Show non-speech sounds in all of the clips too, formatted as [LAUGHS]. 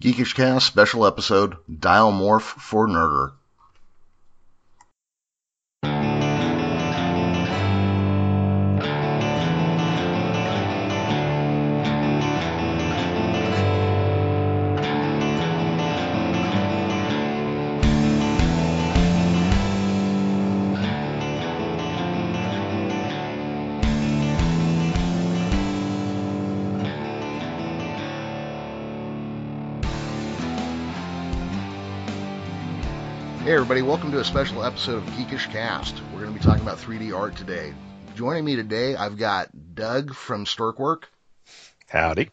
Geekish Cast special episode Dial Morph for Nerder. Everybody, welcome to a special episode of Geekish Cast. We're going to be talking about 3D art today. Joining me today, I've got Doug from Storkwork. Howdy.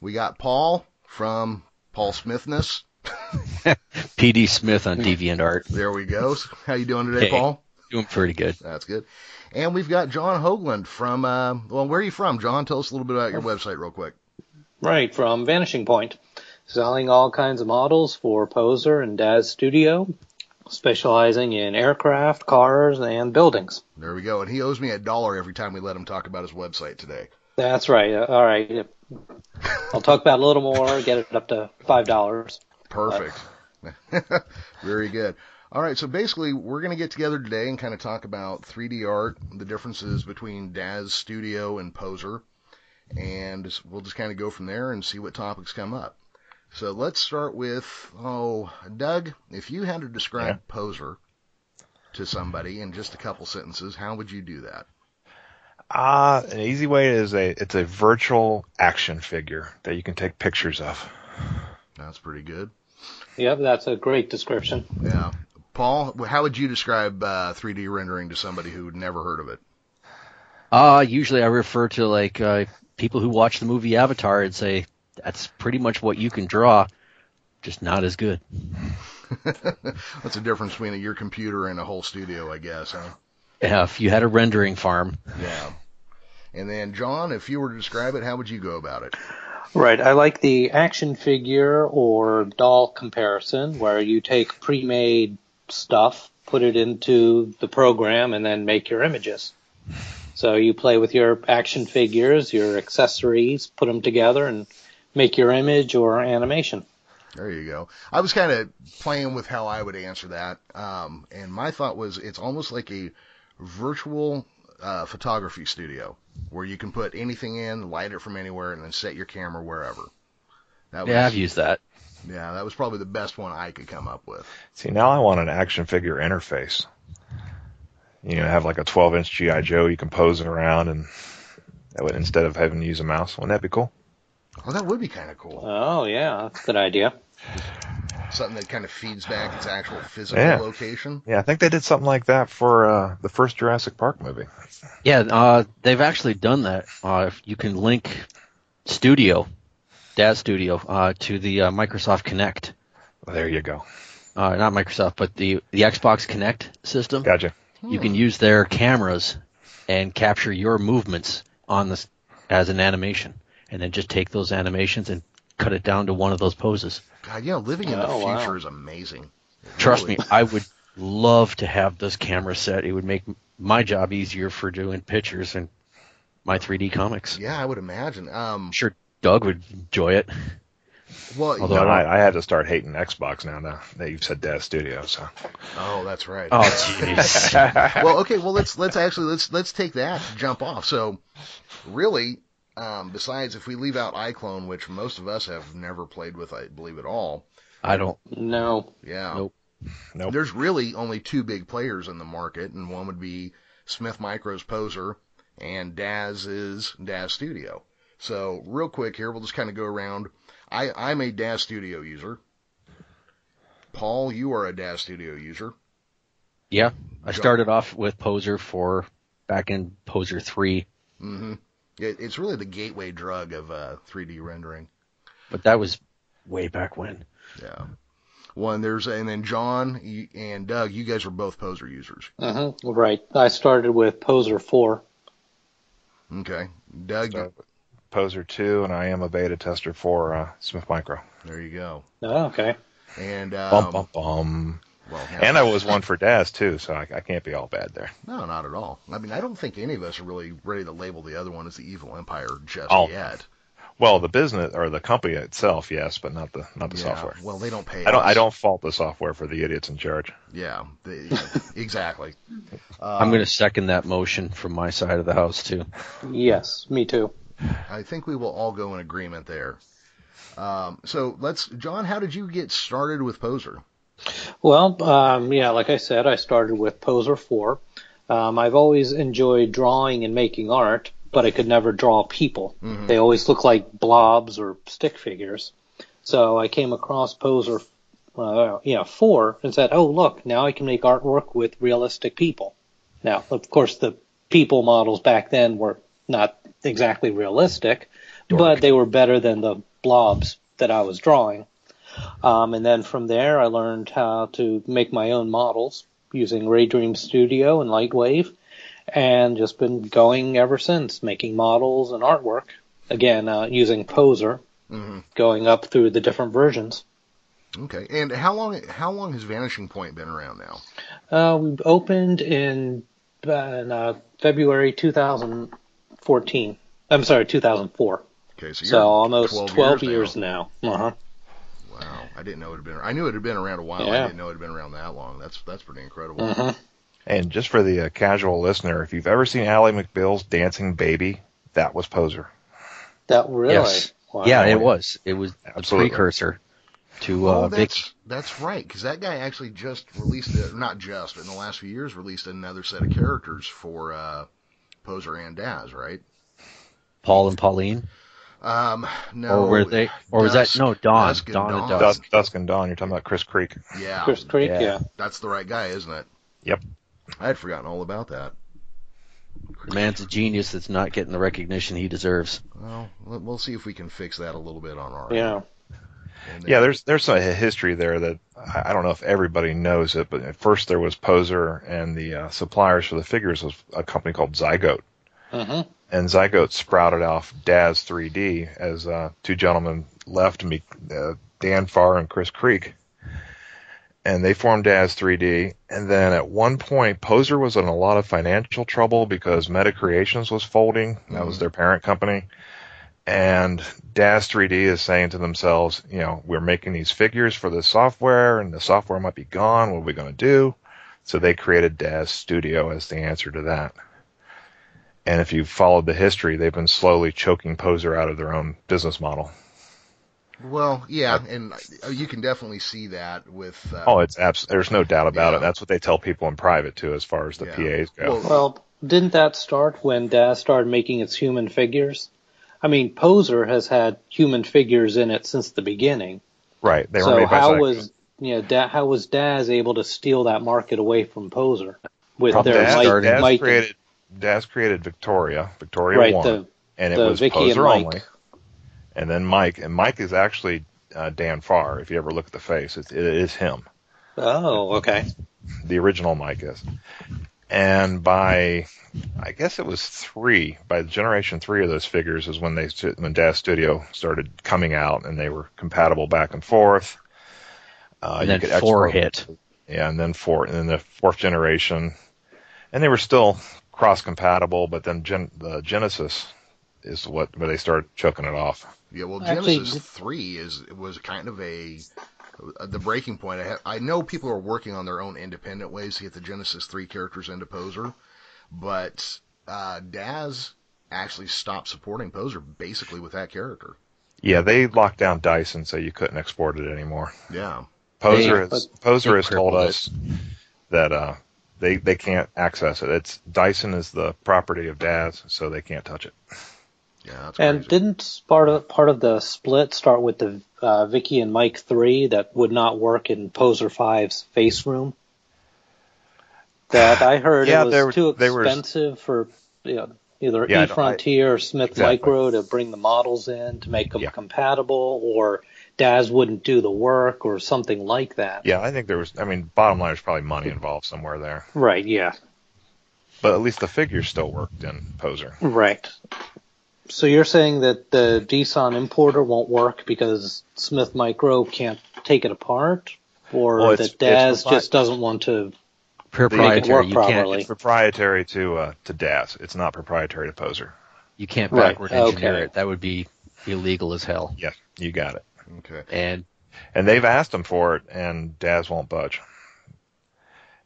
We got Paul from Paul Smithness. [LAUGHS] PD Smith on DeviantArt. There we go. How you doing today, Hey. Paul? Doing pretty good. That's good. And we've got John Hoagland from, uh, well, where are you from, John? Tell us a little bit about your website real quick. Right, from Vanishing Point. Selling all kinds of models for Poser and Daz Studio, specializing in aircraft, cars, and buildings. There we go. And he owes me a dollar every time we let him talk about his website today. That's right. Uh, all right. I'll talk about a little more, get it up to $5. Perfect. [LAUGHS] Very good. All right, so basically, we're going to get together today and kind of talk about 3D art, the differences between Daz Studio and Poser, and we'll just kind of go from there and see what topics come up. So let's start with, oh, Doug, if you had to describe Poser to somebody in just a couple sentences, how would you do that? Uh, an easy way is a it's a virtual action figure that you can take pictures of. That's pretty good. Yep, that's a great description. Yeah. Paul, how would you describe uh, 3D rendering to somebody who'd never heard of it? Uh, usually I refer to like uh, people who watch the movie Avatar and say that's pretty much what you can draw, just not as good. [LAUGHS] What's the difference between your computer and a whole studio, I guess, huh? Yeah, if you had a rendering farm, Yeah. And then, John, if you were to describe it, how would you go about it? Right. I like the action figure or doll comparison where you take pre-made stuff, put it into the program, and then make your images. So you play with your action figures, your accessories, put them together, and make your image or animation. There you go. I was kind of playing with how I would answer that, um, and my thought was it's almost like a virtual uh, photography studio where you can put anything in, light it from anywhere, and then set your camera wherever. That was, yeah, I've used that. yeah, that was probably the best one I could come up with. See, now I want an action figure interface. You know, have like a 12 inch GI Joe you can pose it around, and that would instead of having to use a mouse. Wouldn't that be cool? Oh, that would be kind of cool. Oh yeah, that's a good idea. Something that kind of feeds back its actual physical Yeah. location. Yeah, I think they did something like that for uh, the first Jurassic Park movie. Yeah, uh, they've actually done that. Uh, you can link Studio, Daz Studio, uh, to the uh, Microsoft Kinect. There you go. Uh, not Microsoft, but the the Xbox Kinect system. Gotcha. you can use their cameras and capture your movements on this as an animation, and then just take those animations and cut it down to one of those poses. God, yeah, living in the Oh, wow. future is amazing. Trust Really. me, I would love to have this camera set. It would make my job easier for doing pictures and my 3D comics. Yeah, I would imagine. Um, I'm sure Doug would enjoy it. well, Although No, I I, I had to start hating Xbox now, now that you've said Daz Studio. So oh, that's right. Oh, jeez. [LAUGHS] well, okay. Well, let's let's actually let's let's take that jump off. So, really, um, besides if we leave out iClone, which most of us have never played with, I believe at all. I don't. No. Yeah. Nope. Nope. There's really only two big players in the market, and one would be Smith Micro's Poser and Daz's Daz Studio. So, real quick here, we'll just kind of go around. I, I'm a Daz Studio user. Paul, you are a Daz Studio user. Yeah, I started off with Poser for back in Poser 3, hmm It, it's really the gateway drug of uh, 3D rendering. but that was way back when. Yeah. One there's and then John and Doug, you guys are both Poser users. hmm Right. I started with Poser 4. Okay, Doug, So, Poser 2, and I am a beta tester for uh, Smith Micro. there you go. Oh, okay. And um, Bum, bum, bum. Well, And I was one for Daz, too, so I, I can't be all bad there. no, not at all. I mean, I don't think any of us are really ready to label the other one as the evil empire just Oh. yet. Well, the business or the company itself, yes, but not the not the Yeah, software. Well, they don't pay. I don't us. I don't fault the software for the idiots in charge. Yeah, they, [LAUGHS] exactly. Uh, I'm going to second that motion from my side of the house too. Yes, me too. I think we will all go in agreement there. Um, so let's, John. How did you get started with Poser? Well, um, yeah, like I said, I started with Poser 4. Um, I've always enjoyed drawing and making art, but I could never draw people. Mhm. They always look like blobs or stick figures. So I came across Poser, uh, yeah, 4 and said, oh, look, now I can make artwork with realistic people. Now, of course, the people models back then were not exactly realistic, but they were better than the blobs that I was drawing. Um, and then from there, I learned how to make my own models using Ray Dream Studio and Lightwave, and just been going ever since, making models and artwork. Again, uh, using Poser, hmm going up through the different versions. Okay. And how long? How long has Vanishing Point been around now? Uh, we opened in, uh, in uh, February 2014. I'm sorry, 2004. Okay, so you're So almost 12, 12 years, years now. now. Uh-huh. Wow, I didn't know it had been. I knew it had been around a while. I didn't know it had been around that long. That's that's pretty incredible. Uh-huh. And just for the uh, casual listener, if you've ever seen Ally McBeal's Dancing Baby, that was Poser. That really? Yes. Wow. Yeah, it was. It was Absolutely. a precursor to Oh, uh, Vic. that's that's right. Because that guy actually just released, a, not just, but in the last few years, released another set of characters for uh, Poser and Daz, right? Paul and Pauline. Um, no. or were they? Or was that no Dawn? Dusk and Dawn and Dawn. Dusk. Dusk, Dusk and Dawn, you're talking about Chris Creek. Yeah, Chris Creek, Yeah. yeah. that's the right guy, isn't it? Yep. I had forgotten all about that. The man's a genius that's not getting the recognition he deserves. Well, we'll see if we can fix that a little bit on our Yeah. end. And, uh, Yeah, there's there's a history there that I I don't know if everybody knows it, but at first there was Poser, and the uh, suppliers for the figures was a company called Zygote, hmm and Zygote sprouted off Daz 3D as uh, two gentlemen left meet uh, Dan Farr and Chris Creek, and they formed Daz 3D. And then at one point, Poser was in a lot of financial trouble because Meta Creations was folding. That was Mhm. their parent company. And Daz 3D is saying to themselves, you know, we're making these figures for the software, and the software might be gone. What are we going to do? So they created Daz Studio as the answer to that. And if you've followed the history, they've been slowly choking Poser out of their own business model. Well, yeah, and uh, you can definitely see that with. Uh, Oh, it's abs- there's no doubt about Yeah. it. That's what they tell people in private too, as far as the Yeah. PAs go. Well, Well, didn't that start when Daz started making its human figures? I mean, Poser has had human figures in it since the beginning. right. They were so made by how Zygote. was you know, da- how was Daz able to steal that market away from Poser with Probably their Daz, Mike, Daz Mike created Daz created Victoria, Victoria right one, the and it was Vicky Poser Mike. only. And then Mike, and Mike is actually uh, Dan Farr. If you ever look at the face, it, it is him. oh okay the original Mike is. And by, I guess it was three, by generation three of those figures is when they, when Daz Studio started coming out and they were compatible back and forth. Uh, and you then could four export- hit. Yeah, and then four, and then the fourth generation, and they were still cross compatible, but then Gen, the Genesis is what, where they started choking it off. Yeah, well, Genesis th- three is was kind of a uh, the breaking point. I, ha- I know people are working on their own independent ways to get the Genesis three characters into Poser, but uh, Daz actually stopped supporting Poser basically with that character. Yeah, they locked down DSON so you couldn't export it anymore. Yeah, Poser They- has Poser has told it. us that uh, they they can't access it. It's DSON is the property of Daz, so they can't touch it. yeah, that's and crazy. didn't part of part of the split start with the uh, Vicky and Mike three that would not work in Poser 5's face room that I heard Yeah, it was there were- too they were- expensive for you know, either Yeah, I E don't- I- Frontier or Smith Exactly. Micro to bring the models in to make them Yeah. compatible, or Daz wouldn't do the work or something like that. Yeah, I think there was. I mean, bottom line, there's probably money involved somewhere there, Right. Yeah. but at least the figures still worked in Poser. Right. So you're saying that the DSON importer won't work because Smith Micro can't take it apart, or Well, that Daz just doesn't want to? Proprietary. work You can't. properly. It's proprietary to uh, to Daz. It's not proprietary to Poser. You can't Right, backward engineer okay. it. That would be illegal as hell. Yeah, you got it. Okay. And And they've asked them for it, and Daz won't budge.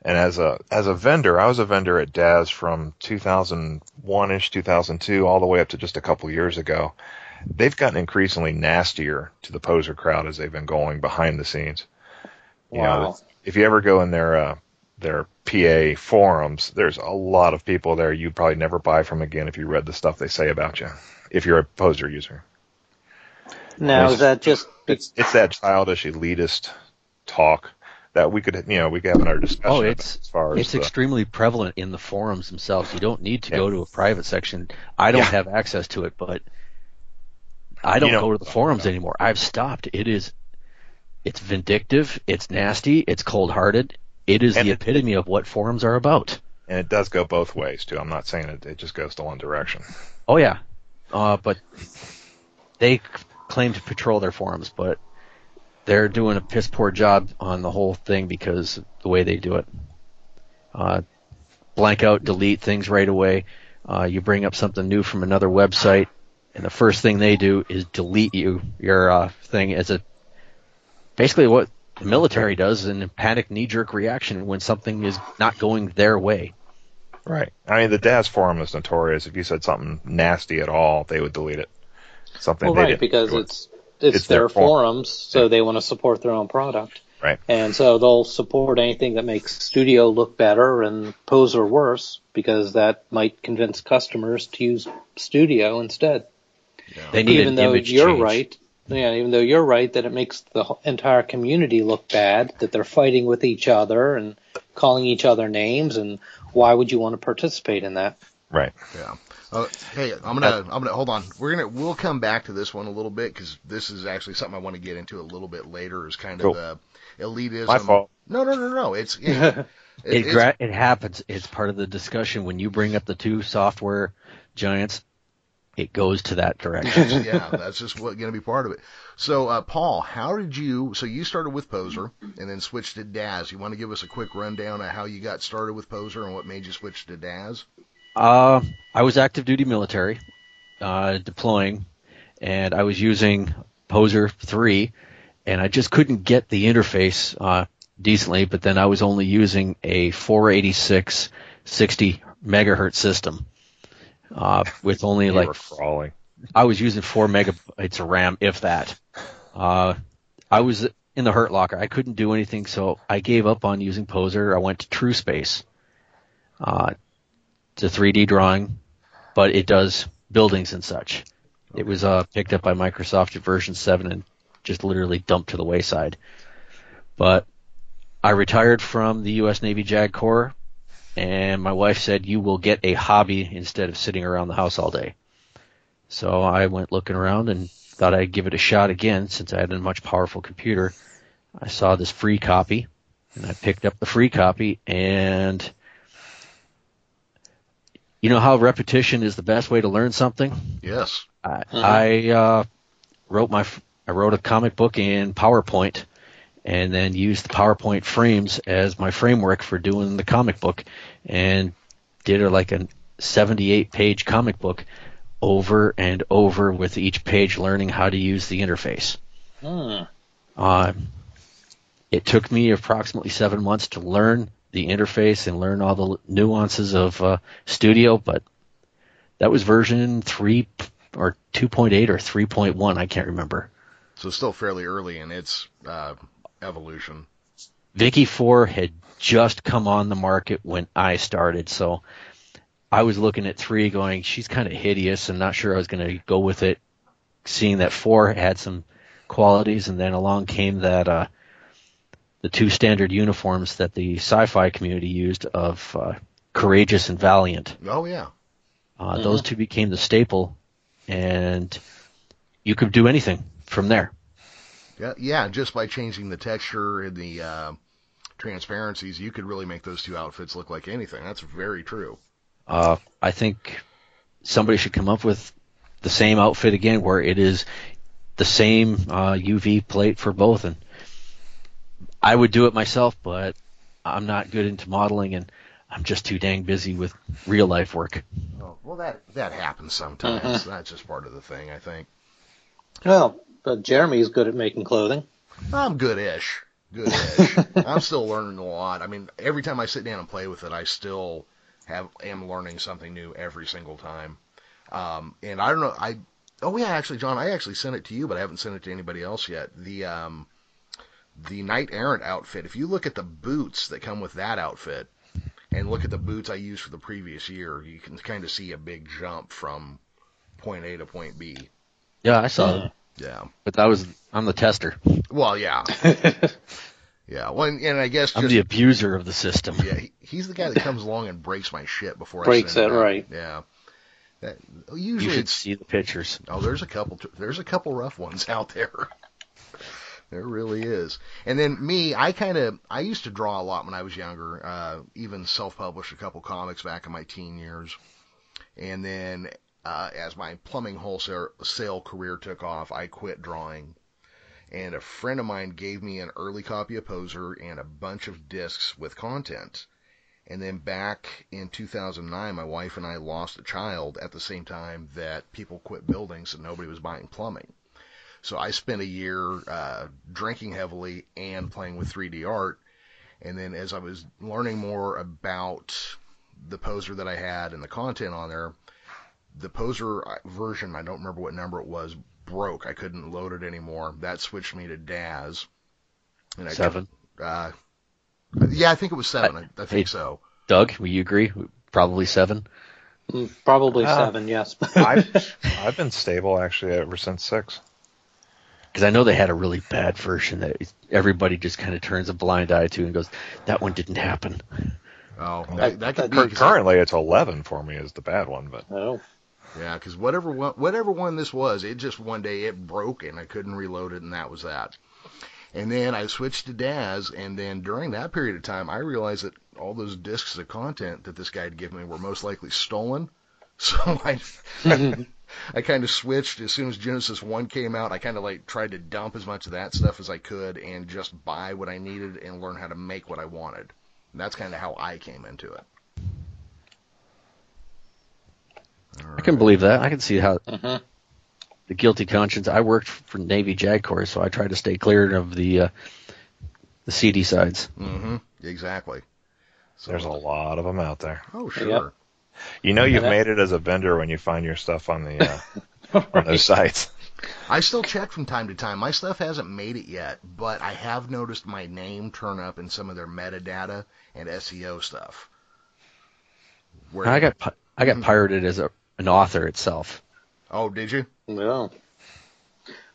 And as a as a vendor, I was a vendor at Daz from 2001 ish, 2002, all the way up to just a couple years ago. They've gotten increasingly nastier to the poser crowd as they've been going behind the scenes. You know, Wow. if you ever go in their uh, their PA forums, there's a lot of people there you'd probably never buy from again if you read the stuff they say about you. If you're a poser user, Now is that just it's it's that childish elitist talk that we could you know we could have another discussion. Oh, it's- as far as it's the- extremely prevalent in the forums themselves. You don't need to Yeah. go to a private section. I don't Yeah. have access to it, but I don't You know go to the forums talking anymore. I've stopped. It is it's vindictive, it's nasty, it's cold-hearted. It is And the it- epitome of what forums are about. and it does go both ways too. I'm not saying it, it just goes the one direction. Oh yeah, uh, but they c- claim to patrol their forums, but they're doing a piss poor job on the whole thing because the way they do it. Uh, blank out, delete things right away. Uh, you bring up something new from another website, and the first thing they do is delete you your uh, thing as a basically what the military does in a panic knee jerk reaction when something is not going their way. Right. I mean, the Daz forum is notorious. If you said something nasty at all, they would delete it. Something well, they right because it. it's it's, It's their, their forum. forums, so they want to support their own product. Right. And so they'll support anything that makes Studio look better and Poser worse because that might convince customers to use Studio instead. They need even an though image you're change. right, yeah, even though you're right that it makes the entire community look bad, that they're fighting with each other and calling each other names, and why would you want to participate in that? Right. Yeah. Uh, hey, I'm gonna, I'm gonna hold on. We're gonna, we'll come back to this one a little bit because this is actually something I want to get into a little bit later. Is kind Cool. of the elitism. My fault. No, no, no, no. It's [LAUGHS] it, It, it's- gra- it happens. It's part of the discussion when you bring up the two software giants. It goes to that direction. yeah, that's just what going to be part of it. So, uh, Paul, how did you? So you started with Poser and then switched to Daz. You want to give us a quick rundown of how you got started with Poser and what made you switch to Daz? Uh, I was active duty military, uh, deploying, and I was using Poser three, and I just couldn't get the interface uh, decently. But then I was only using a 486 60 megahertz system. Uh, with only like crawling. I was using four megabytes of RAM, if that. Uh, I was in the Hurt Locker. I couldn't do anything, so I gave up on using Poser. I went to TrueSpace. Uh, it's a 3D drawing, but it does buildings and such. It was uh, picked up by Microsoft at version 7 and just literally dumped to the wayside. But I retired from the U.S. Navy JAG Corps, and my wife said, you will get a hobby instead of sitting around the house all day. So I went looking around and thought I'd give it a shot again since I had a much powerful computer. I saw this free copy and I picked up the free copy and you know how repetition is the best way to learn something? Yes. I, I uh, wrote my I wrote a comic book in PowerPoint and then used the PowerPoint frames as my framework for doing the comic book and did a, like a 78 page comic book over and over with each page learning how to use the interface. Hmm. Uh, it took me approximately seven months to learn the interface and learn all the nuances of uh, Studio, but that was version 3 or 2.8 or 3.1, I can't remember. So still fairly early in its uh, evolution. Vicky 4 had just come on the market when I started, so I was looking at 3 going, she's kind of hideous I'm not sure I was going to go with it, seeing that 4 had some qualities, and then along came that, uh, the two standard uniforms that the sci-fi community used of uh, Courageous and Valiant. Oh yeah. Uh, Those two became the staple, and you could do anything from there. Yeah, yeah, just by changing the texture and the uh, transparencies, you could really make those two outfits look like anything. That's very true. Uh, I think somebody should come up with the same outfit again, where it is the same uh, UV plate for both. And I would do it myself, but I'm not good into modeling, and I'm just too dang busy with real life work. Oh, well, that that happens sometimes. That's just part of the thing, I think. Well, but Jeremy's good at making clothing. I'm good-ish. Good-ish. [LAUGHS] I'm still learning a lot. I mean, every time I sit down and play with it, I still have am learning something new every single time. Um, and I don't know. I oh yeah, actually, John, I actually sent it to you, but I haven't sent it to anybody else yet. The um, the knight errant outfit. If you look at the boots that come with that outfit, and look at the boots I used for the previous year, you can kind of see a big jump from point A to point B. Yeah, I saw it, Yeah. but that was I'm the tester. Well, yeah. [LAUGHS] yeah. Well, and, and I guess I'm the abuser of the system. yeah, he, he's the guy that comes along and breaks my shit before Breaks I send it, out. right. Yeah. That, You usually should see the pictures. oh, there's a couple there's a couple rough ones out there. There really is. And then me, I kind of I used to draw a lot when I was younger. Uh, even self-published a couple comics back in my teen years. And then uh, as my plumbing wholesale sale career took off, I quit drawing. And a friend of mine gave me an early copy of Poser and a bunch of discs with content. And then back in 2009, my wife and I lost a child at the same time that people quit building, so nobody was buying plumbing. So I spent a year uh, drinking heavily and playing with 3D art. And then as I was learning more about the poser that I had and the content on there, the poser uh, version, I don't remember what number it was, broke. I couldn't load it anymore. That switched me to Daz. And I Seven. Uh, yeah, I think it was seven. I, I think Hey. so. Doug, will you agree? Probably seven. Mm, Probably Ah. seven, yes. I've [LAUGHS] I've been stable actually ever since six. Because I know they had a really bad version that everybody just kind of turns a blind eye to and goes, "That one didn't happen." Oh, that, that could be. Currently, it's eleven for me is the bad one, but oh, Yeah, because whatever one, whatever one this was, it just one day it broke and I couldn't reload it, and that was that. And then I switched to Daz, and then during that period of time, I realized that all those discs of content that this guy had given me were most likely stolen. [LAUGHS] So I, [LAUGHS] I kind of switched as soon as Genesis One came out. I kind of like tried to dump as much of that stuff as I could and just buy what I needed and learn how to make what I wanted. And that's kind of how I came into it. I can believe that. I can see how Mhm. the guilty conscience. I worked for Navy JAG Corps, so I tried to stay clear of the uh, the seedy sides. Mm-hmm. Exactly. So, there's a lot of them out there. Oh sure. Yep. You know you've that- made it as a vendor when you find your stuff on the uh, [LAUGHS] on those sites. I still check from time to time. My stuff hasn't made it yet, but I have noticed my name turn up in some of their metadata and SEO stuff. Where, I got pi- I got pirated as a an author itself. Oh, did you? well.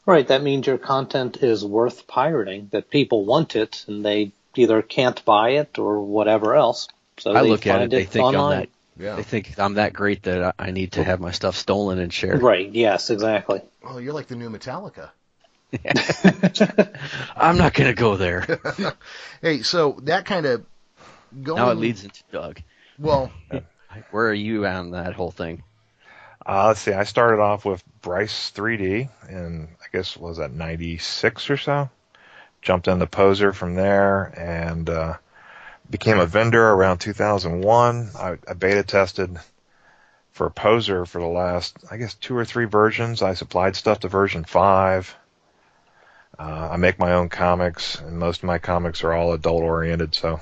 Right, that means your content is worth pirating, that people want it and they either can't buy it or whatever else. So I look at it, find they think I'm online. that Yeah. they think I'm that great that I I need to have my stuff stolen and shared. Right, yes, exactly. Oh, you're like the new Metallica. [LAUGHS] I'm not going to go there. [LAUGHS] Hey, so that kind of going. now it leads into Doug. Well, [LAUGHS] Where are you on that whole thing? Uh, let's see. I started off with Bryce 3D, and I guess was that '96 or so. Jumped into Poser from there, and uh, became a vendor around 2001. I, I beta tested for Poser for the last, I guess, two or three versions. I supplied stuff to version five. Uh, I make my own comics, and most of my comics are all adult oriented, so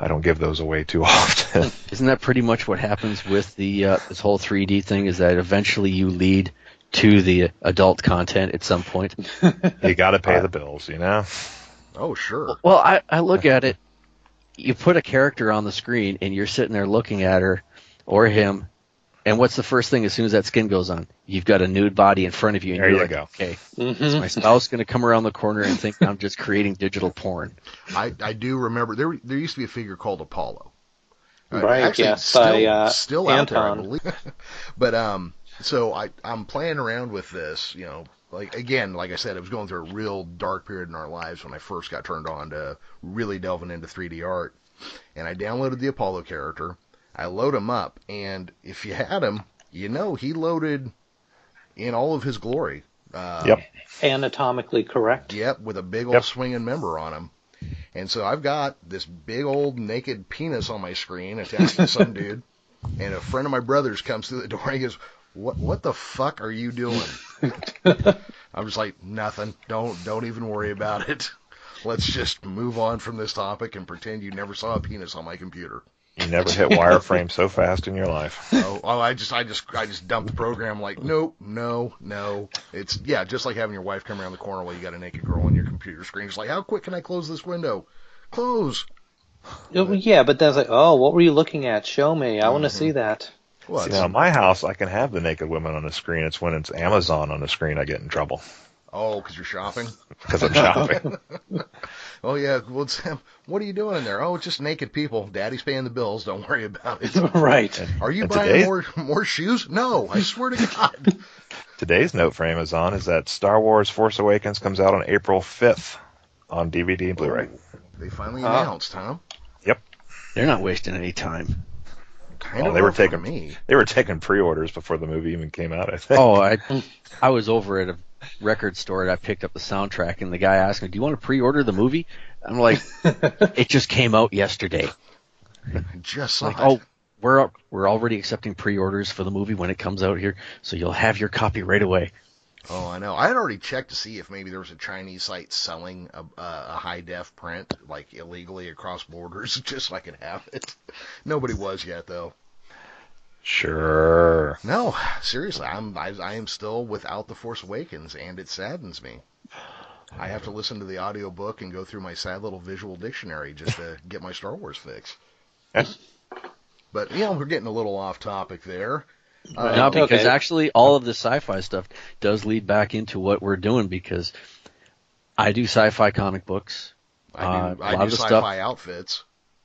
I don't give those away too [LAUGHS] often. Isn't that pretty much what happens with the uh, this whole 3D thing? Is that eventually you lead to the adult content at some point? [LAUGHS] you got to pay the bills, you know. Oh sure. Well, I, I look at it. You put a character on the screen, and you're sitting there looking at her or him, and what's the first thing as soon as that skin goes on? You've got a nude body in front of you, and There you're you like, go. okay, Mhm. is my spouse going to come around the corner and think I'm just creating digital porn? I I do remember there there used to be a figure called Apollo. Uh, Right, actually, yes, still, by, uh, still out there, I believe. [LAUGHS] but um, so I I'm playing around with this, you know, like again, like I said, it was going through a real dark period in our lives when I first got turned on to really delving into 3D art, and I downloaded the Apollo character. I load him up, and if you had him, you know he loaded in all of his glory. Uh, Yep. Anatomically correct. Yep, with a big old Yep. swinging member on him. And so I've got this big old naked penis on my screen attached to some [LAUGHS] dude. And a friend of my brother's comes through the door and he goes, what what the fuck are you doing? [LAUGHS] I'm just like nothing. Don't don't even worry about it. Let's just move on from this topic and pretend you never saw a penis on my computer. You never hit wireframe so fast in your life. [LAUGHS] Oh, oh, I just I just I just dumped the program like nope, no, no. It's yeah, just like having your wife come around the corner while you got a naked girl on your computer screen. It's like how quick can I close this window? Close. Oh, yeah, but that's like, oh, what were you looking at? Show me. I want to mm-hmm. see that. Well, See, now, in my house, I can have the naked women on the screen. It's when it's Amazon on the screen I get in trouble oh, because you're shopping. [LAUGHS] because I'm shopping. [LAUGHS] Oh yeah, well, it's, what are you doing in there? Oh, it's just naked people. Daddy's paying the bills. Don't worry about it. [LAUGHS] right. Are you And buying today- more more shoes? No, I swear to God. Today's note for Amazon is that Star Wars Force Awakens comes out on April 5th on DVD and Blu-ray. They finally Ah. announced, huh? Yep. They're not wasting any time. Kind Well, of they were taking- me. They were taking pre-orders before the movie even came out, I think. Oh, I [LAUGHS] I was over at a record store and I picked up the soundtrack and the guy asked me, "Do you want to pre-order the movie?" I'm like, [LAUGHS] "It just came out yesterday." Just Like, oh, it. oh, we're we're already accepting pre-orders for the movie when it comes out here, so you'll have your copy right away. Oh, I know. I had already checked to see if maybe there was a Chinese site selling a, a, a high def print, like illegally across borders, [LAUGHS] just so I could have it. Nobody was yet, though. Sure. No, seriously, I'm I, I am still without the Force Awakens, and it saddens me. I have to listen to the audiobook and go through my sad little visual dictionary just to get my Star Wars fix. [LAUGHS] but you know, we're getting a little off topic there. Uh, no, because okay. actually, all of the sci-fi stuff does lead back into what we're doing because I do sci-fi comic books. I uh, do, a I lot do of the sci-fi stuff- outfits.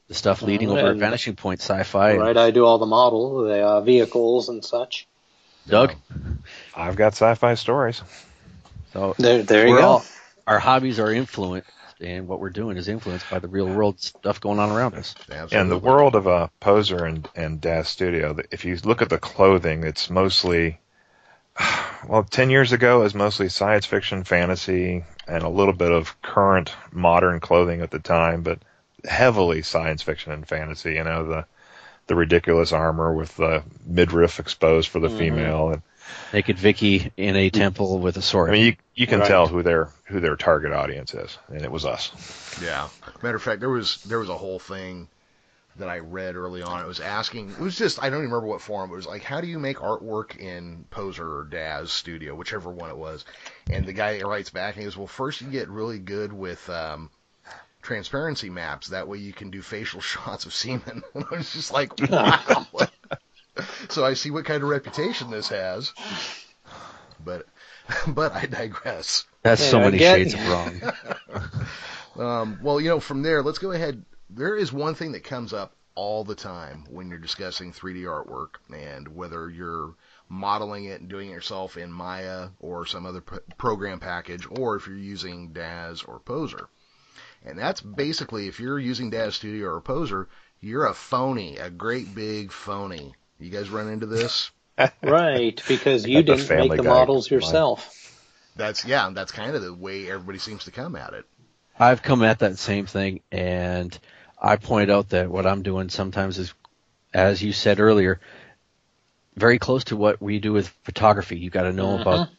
The stuff leading over at Vanishing Point Sci-Fi. Right. I do all the model, the uh, vehicles and such. Doug. I've got sci-fi stories. So There, there you go. all our hobbies are influenced, and what we're doing is influenced by the real world stuff going on around us. Absolutely. In the world of uh, Poser and, and Daz Studio, if you look at the clothing, it's mostly, [SIGHS] well, 10 years ago, it was mostly science fiction, fantasy, and a little bit of current modern clothing at the time, but heavily science fiction and fantasy. You know, the the ridiculous armor with the midriff exposed for the Mhm. female. And, Naked Vicky in a temple with a sword. I mean, you you can Right. tell who their who their target audience is, and it was us. Yeah. Matter of fact, there was there was a whole thing that I read early on. It was asking. It was just I don't even remember what forum. It was like, how do you make artwork in Poser or Daz Studio, whichever one it was. And the guy writes back and he goes, well, first you get really good with um, transparency maps. That way you can do facial [LAUGHS] shots of semen. And [LAUGHS] I was just like, [LAUGHS] wow. So I see what kind of reputation this has. But [LAUGHS] but I digress. That's so many get- shades of wrong. [LAUGHS] Um, well, you know, from there, let's go ahead. There is one thing that comes up all the time when you're discussing 3D artwork, and whether you're modeling it and doing it yourself in Maya or some other p- program package, or if you're using Daz or Poser. And that's basically if you're using Daz Studio or Poser, you're a phony, a great big phony. You guys run into this? [LAUGHS] Right, because you didn't Family make the Guy models line. yourself. That's yeah, that's kind of the way everybody seems to come at it. I've come at that same thing, and I point out that what I'm doing sometimes is, as you said earlier, very close to what we do with photography. You got to know about,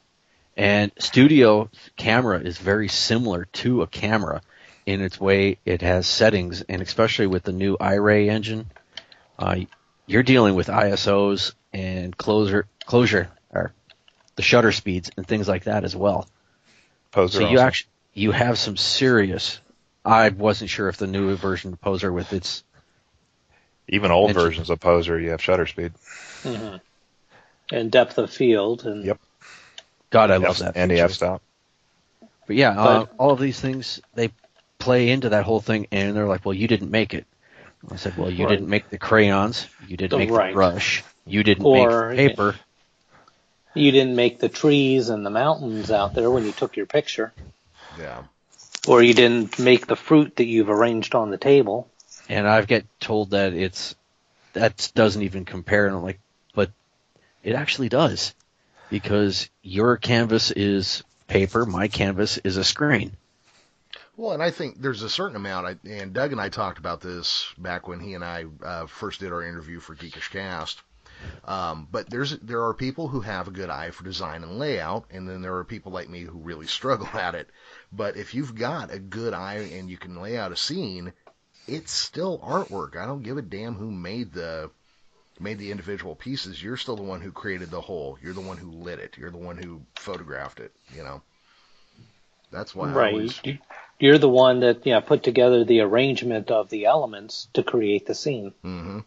and studio camera is very similar to a camera in its way. It has settings, and especially with the new iRay engine, uh, you're dealing with ISOs and closure, closure, or the shutter speeds and things like that as well. Poser So you also. actually you have some serious. I wasn't sure if the new version of Poser with its even old Engine. versions of Poser, you have shutter speed. hmm And depth of field. And Yep. God, I love F- that. and the f-stop. But yeah, uh, all of these things they play into that whole thing, and they're like, "Well, you didn't make it." I said, "Well, you Right. didn't make the crayons, you didn't make Right. the brush, you didn't Or- make the paper." You didn't make the trees and the mountains out there when you took your picture. Yeah. Or you didn't make the fruit that you've arranged on the table. And I've get told that it's that doesn't even compare, and I'm like, but it actually does, because your canvas is paper, my canvas is a screen. Well, and I think there's a certain amount, I, and Doug and I talked about this back when he and I uh, first did our interview for Geekish Cast. Um, but there's there are people who have a good eye for design and layout, and then there are people like me who really [LAUGHS] struggle at it. But if you've got a good eye and you can lay out a scene, it's still artwork. I don't give a damn who made the made the individual pieces. You're still the one who created the whole. You're the one who lit it. You're the one who photographed it. You know. That's why right. always You're the one that yeah put together the arrangement of the elements to create the scene. hmm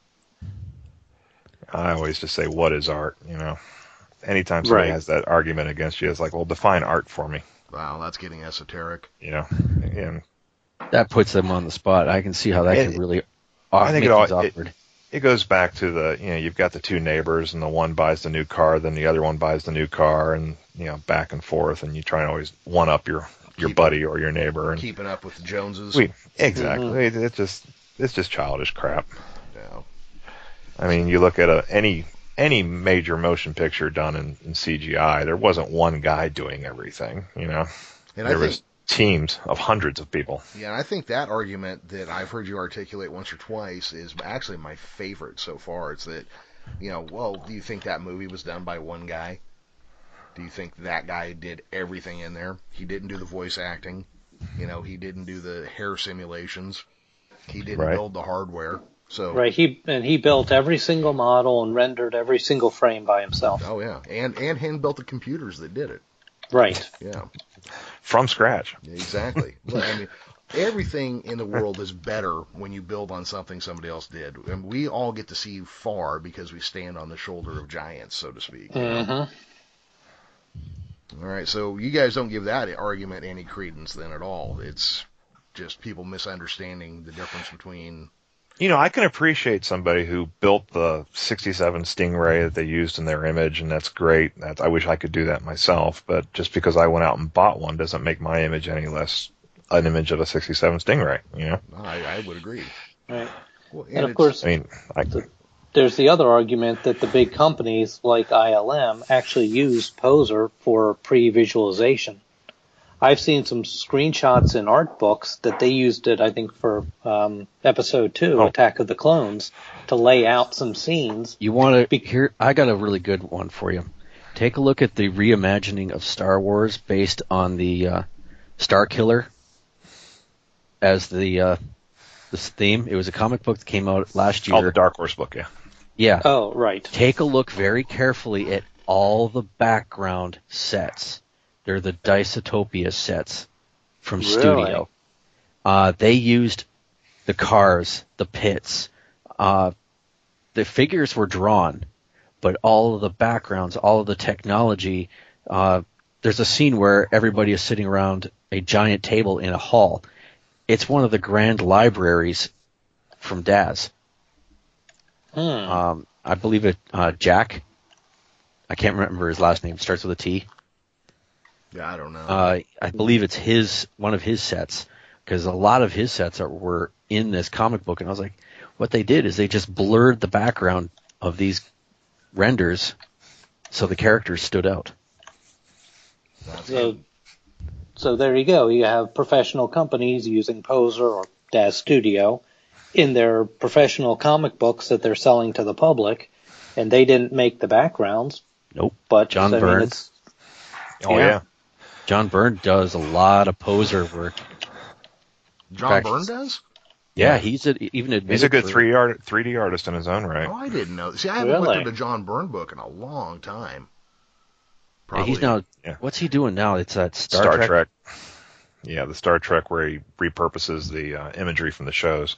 I always just say, "What is art?" You know. Anytime somebody Right. has that argument against you, it's like, "Well, define art for me." Wow, that's getting esoteric. You know. And That puts them on the spot. I can see how that It- can really I think make it all- things it- awkward. it goes back to the you know you've got the two neighbors and the one buys the new car then the other one buys the new car and you know back and forth and you try and always one up your your Keep- buddy or your neighbor and Keeping up with the Joneses. we exactly mm-hmm. it, it just it's just childish crap Yeah. i mean you look at a, any any major motion picture done in, in cgi there wasn't one guy doing everything you know And there I think was teams of hundreds of people Yeah, and I think that argument that I've heard you articulate once or twice is actually my favorite so far. It's that, you know, well, do you think that movie was done by one guy? Do you think that guy did everything in there? He didn't do the voice acting. You know, he didn't do the hair simulations. He didn't Right. build the hardware. So, Right. He and he built every single model and rendered every single frame by himself. oh yeah, and and hand built the computers that did it. Right. Yeah, from scratch exactly. [LAUGHS] Well, I mean, everything in the world is better when you build on something somebody else did, and we all get to see far because we stand on the shoulder of giants, so to speak. you know? hmm All right, so you guys don't give that argument any credence then at all. It's just people misunderstanding the difference between. You know, I can appreciate somebody who built the 67 Stingray that they used in their image, and that's great. That's, I wish I could do that myself, but just because I went out and bought one doesn't make my image any less an image of a 67 Stingray, you know? I, I would agree. Right. Well, And of course, I mean, I, there's the other argument that the big companies like ILM actually use Poser for pre-visualization. I've seen some screenshots in art books that they used it, I think, for um, episode two, Oh. Attack of the Clones, to lay out some scenes. You want to Be- here? I got a really good one for you. Take a look at the reimagining of Star Wars based on the uh, Star Killer as the uh, this theme. It was a comic book that came out last oh, year. the Dark Horse book, yeah. Yeah. Oh, right. Take a look very carefully at all the background sets. They're the Dystopia sets from Really? Studio. Uh, they used the cars, the pits. Uh, the figures were drawn, but all of the backgrounds, all of the technology. Uh, there's a scene where everybody is sitting around a giant table in a hall. It's one of the grand libraries from Daz. Hmm. Um, I believe it, uh, Jack. I can't remember his last name. It Starts with a T. Yeah, I don't know. Uh, I believe it's his one of his sets because a lot of his sets are, were in this comic book, and I was like, what they did is they just blurred the background of these renders so the characters stood out. So, so there you go. You have professional companies using Poser or Daz Studio in their professional comic books that they're selling to the public, and they didn't make the backgrounds. Nope. But John I Byrne. mean, it's Oh, Yeah. yeah. John Byrne does a lot of poser work. John fact, Byrne does? Yeah, he's a, even He's a good 3D, art, 3D artist in his own right. Oh, I didn't know. See, I haven't looked at a John Byrne book in a long time. Yeah, Probably. he's now. Yeah. What's he doing now? It's that Star, Star, Trek. Trek. Yeah, the Star Trek where he repurposes the uh, imagery from the shows.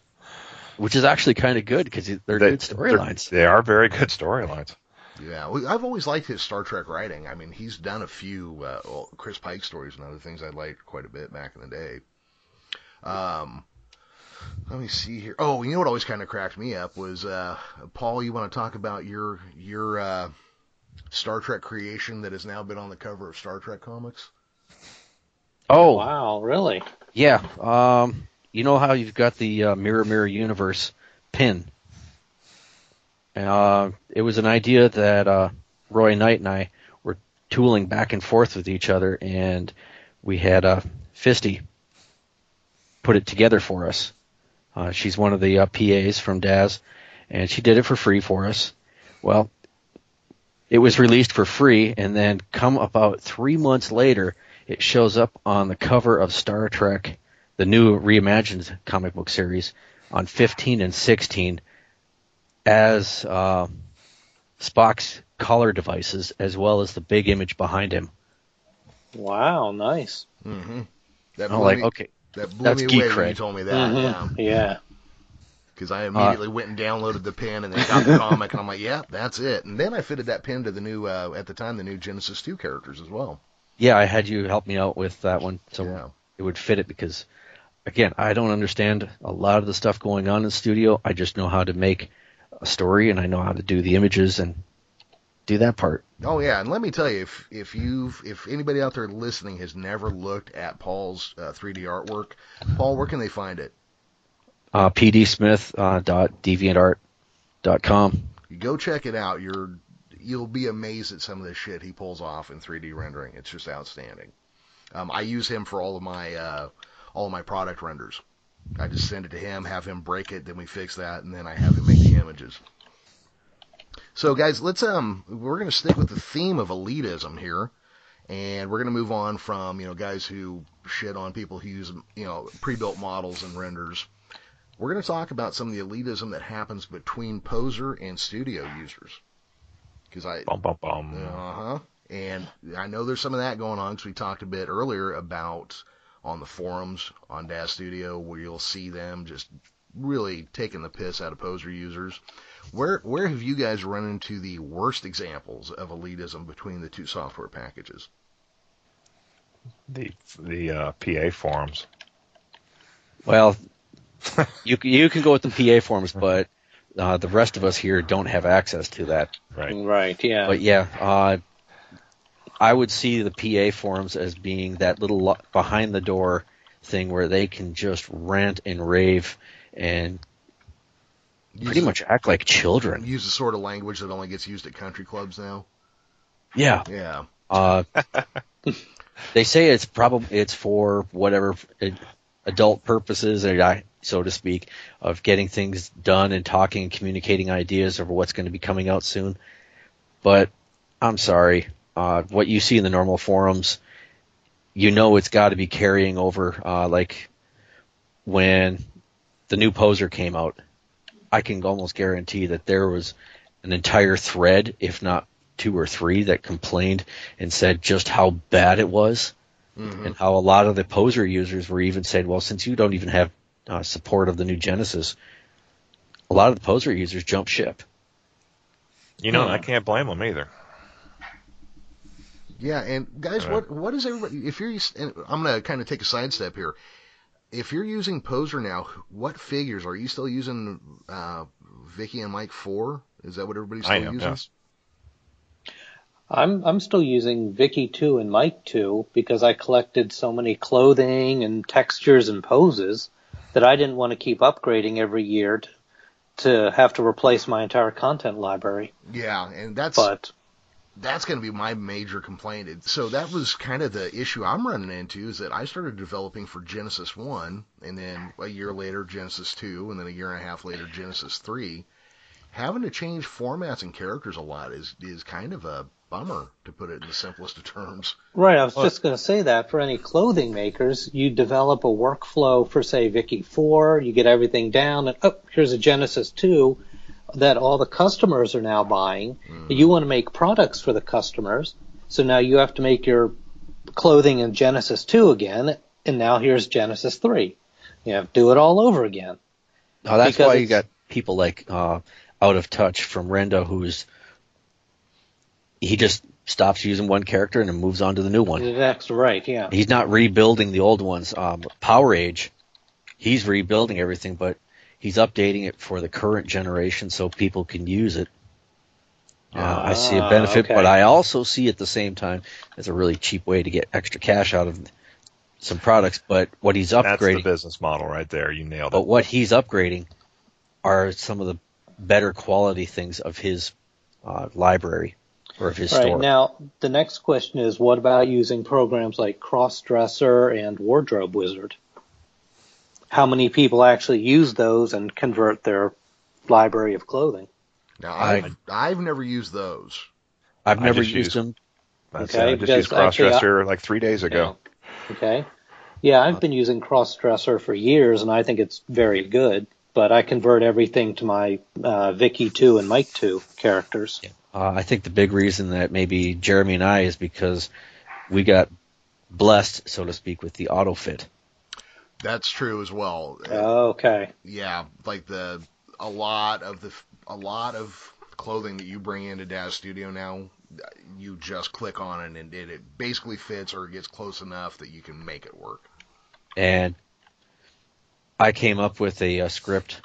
Which is actually kind of good because they're They- good storylines. They are very good storylines. Yeah, well, I've always liked his Star Trek writing. I mean, he's done a few uh, well, Chris Pike stories and other things I liked quite a bit back in the day. Um, let me see here. Oh, you know what always kind of cracked me up was uh, Paul. You want to talk about your your uh, Star Trek creation that has now been on the cover of Star Trek comics? Oh, wow, really? yeah. Um, you know how you've got the uh, Mirror Mirror Universe pin. Uh, it was an idea that uh, Roy Knight and I were tooling back and forth with each other, and we had uh, Fisty put it together for us. Uh, she's one of the uh, PAs from Daz, and she did it for free for us. Well, it was released for free, and then come about three months later, it shows up on the cover of Star Trek, the new reimagined comic book series, on 15 and 16 as uh, Spock's collar devices, as well as the big image behind him. Wow, nice. Mm-hmm. That I'm blew like, me, okay, that blew that's me geek away when you told me that. Mhm. Yeah. Yeah. Because I immediately went and downloaded the pin and then got the comic, and I'm like, yeah, that's it. And then I fitted that pin to the new, uh, at the time, the new Genesis 2 characters as well. yeah, I had you help me out with that one, so Yeah. it would fit it because, again, I don't understand a lot of the stuff going on in the studio. I just know how to make a story and I know how to do the images and do that part. Oh yeah, and let me tell you, if if you've if anybody out there listening has never looked at Paul's uh, 3D artwork, Paul, where can they find it? Uh, pdsmith uh, dot deviantart dot com. Go check it out. You're you'll be amazed at some of the shit he pulls off in 3D rendering. It's just outstanding. Um, I use him for all of my uh, all my product renders. I just send it to him, have him break it, then we fix that, and then I have him make the images. So guys, let's um we're gonna stick with the theme of elitism here, and we're gonna move on from you know guys who shit on people who use you know pre-built models and renders. We're gonna talk about some of the elitism that happens between poser and studio users. Because I Bum bum bum. uh huh. And I know there's some of that going on because we talked a bit earlier about on the forums on Daz Studio where you'll see them just really taking the piss out of poser users. Where where have you guys run into the worst examples of elitism between the two software packages? The the uh, PA forums. Well, you you can go with the PA forums, [LAUGHS] but uh, the rest of us here don't have access to that. Right. Right. Yeah. But yeah, uh, I would see the PA forums as being that little behind the door thing where they can just rant and rave and pretty much act like children. use the sort of language that only gets used at country clubs now. Yeah. Yeah. Uh, [LAUGHS] they say it's probably it's for whatever uh, adult purposes, so to speak, of getting things done and talking and communicating ideas over what's going to be coming out soon. But I'm sorry, uh, what you see in the normal forums, you know it's got to be carrying over. Uh, like when the new poser came out, I can almost guarantee that there was an entire thread, if not two or three, that complained and said just how bad it was, Mhm. and how a lot of the poser users were even saying, "Well, since you don't even have uh, support of the new Genesis, a lot of the poser users jump ship." You know, Hmm. I can't blame them either. Yeah, and guys, Right. what what is everybody? If you're, us- and I'm gonna kind of take a sidestep here. If you're using Poser now, what figures are you still using? Uh, Vicky and Mike four? Is that what everybody's I still am, using? yes. I'm I'm still using Vicky 2 and Mike 2 because I collected so many clothing and textures and poses that I didn't want to keep upgrading every year to, to have to replace my entire content library. Yeah, and that's But that's going to be my major complaint. It- So that was kind of the issue I'm running into is that I started developing for Genesis 1 and then a year later Genesis 2 and then a year and a half later Genesis 3. Having to change formats and characters a lot is is kind of a bummer to put it in the simplest of terms. right, I was Well- just going to say that for any clothing makers, you develop a workflow for say Vicky 4, you get everything down and oh, here's a Genesis 2 that all the customers are now buying. You want to make products for the customers. So now you have to make your clothing in Genesis 2 again, and now here's Genesis 3. You have to do it all over again. Now that's Because why you got people like uh, out of touch from Rendo, who's he just stops using one character and then moves on to the new one. Next, right, yeah. He's not rebuilding the old ones. Um, Power Age, he's rebuilding everything, but he's updating it for the current generation so people can use it. Uh, I see a Ah, benefit, okay. but I also see at the same time as a really cheap way to get extra cash out of some products. But what he's upgrading. That's the business model right there. You nailed it. but what he's upgrading are some of the better quality things of his uh, library or of his Right, store. now the next question is what about using programs like Crossdresser and Wardrobe Wizard? How many people actually use those and convert their library of clothing? Now I- I've I've never used those. I've never just used use- them. That's Okay, it. I just used because actually, I- Crossdresser like three days ago. Yeah. Okay. Yeah, I've been using Crossdresser for years, and I think it's very good. But I convert everything to my uh, Vicky two and Mike two characters. Uh, I think the big reason that maybe Jeremy and I is because we got blessed, so to speak, with the auto fit. That's true as well. Okay. yeah, like the a lot of the a lot of clothing that you bring into Daz Studio now, you just click on it and it, it basically fits or it gets close enough that you can make it work. and I came up with a, uh script,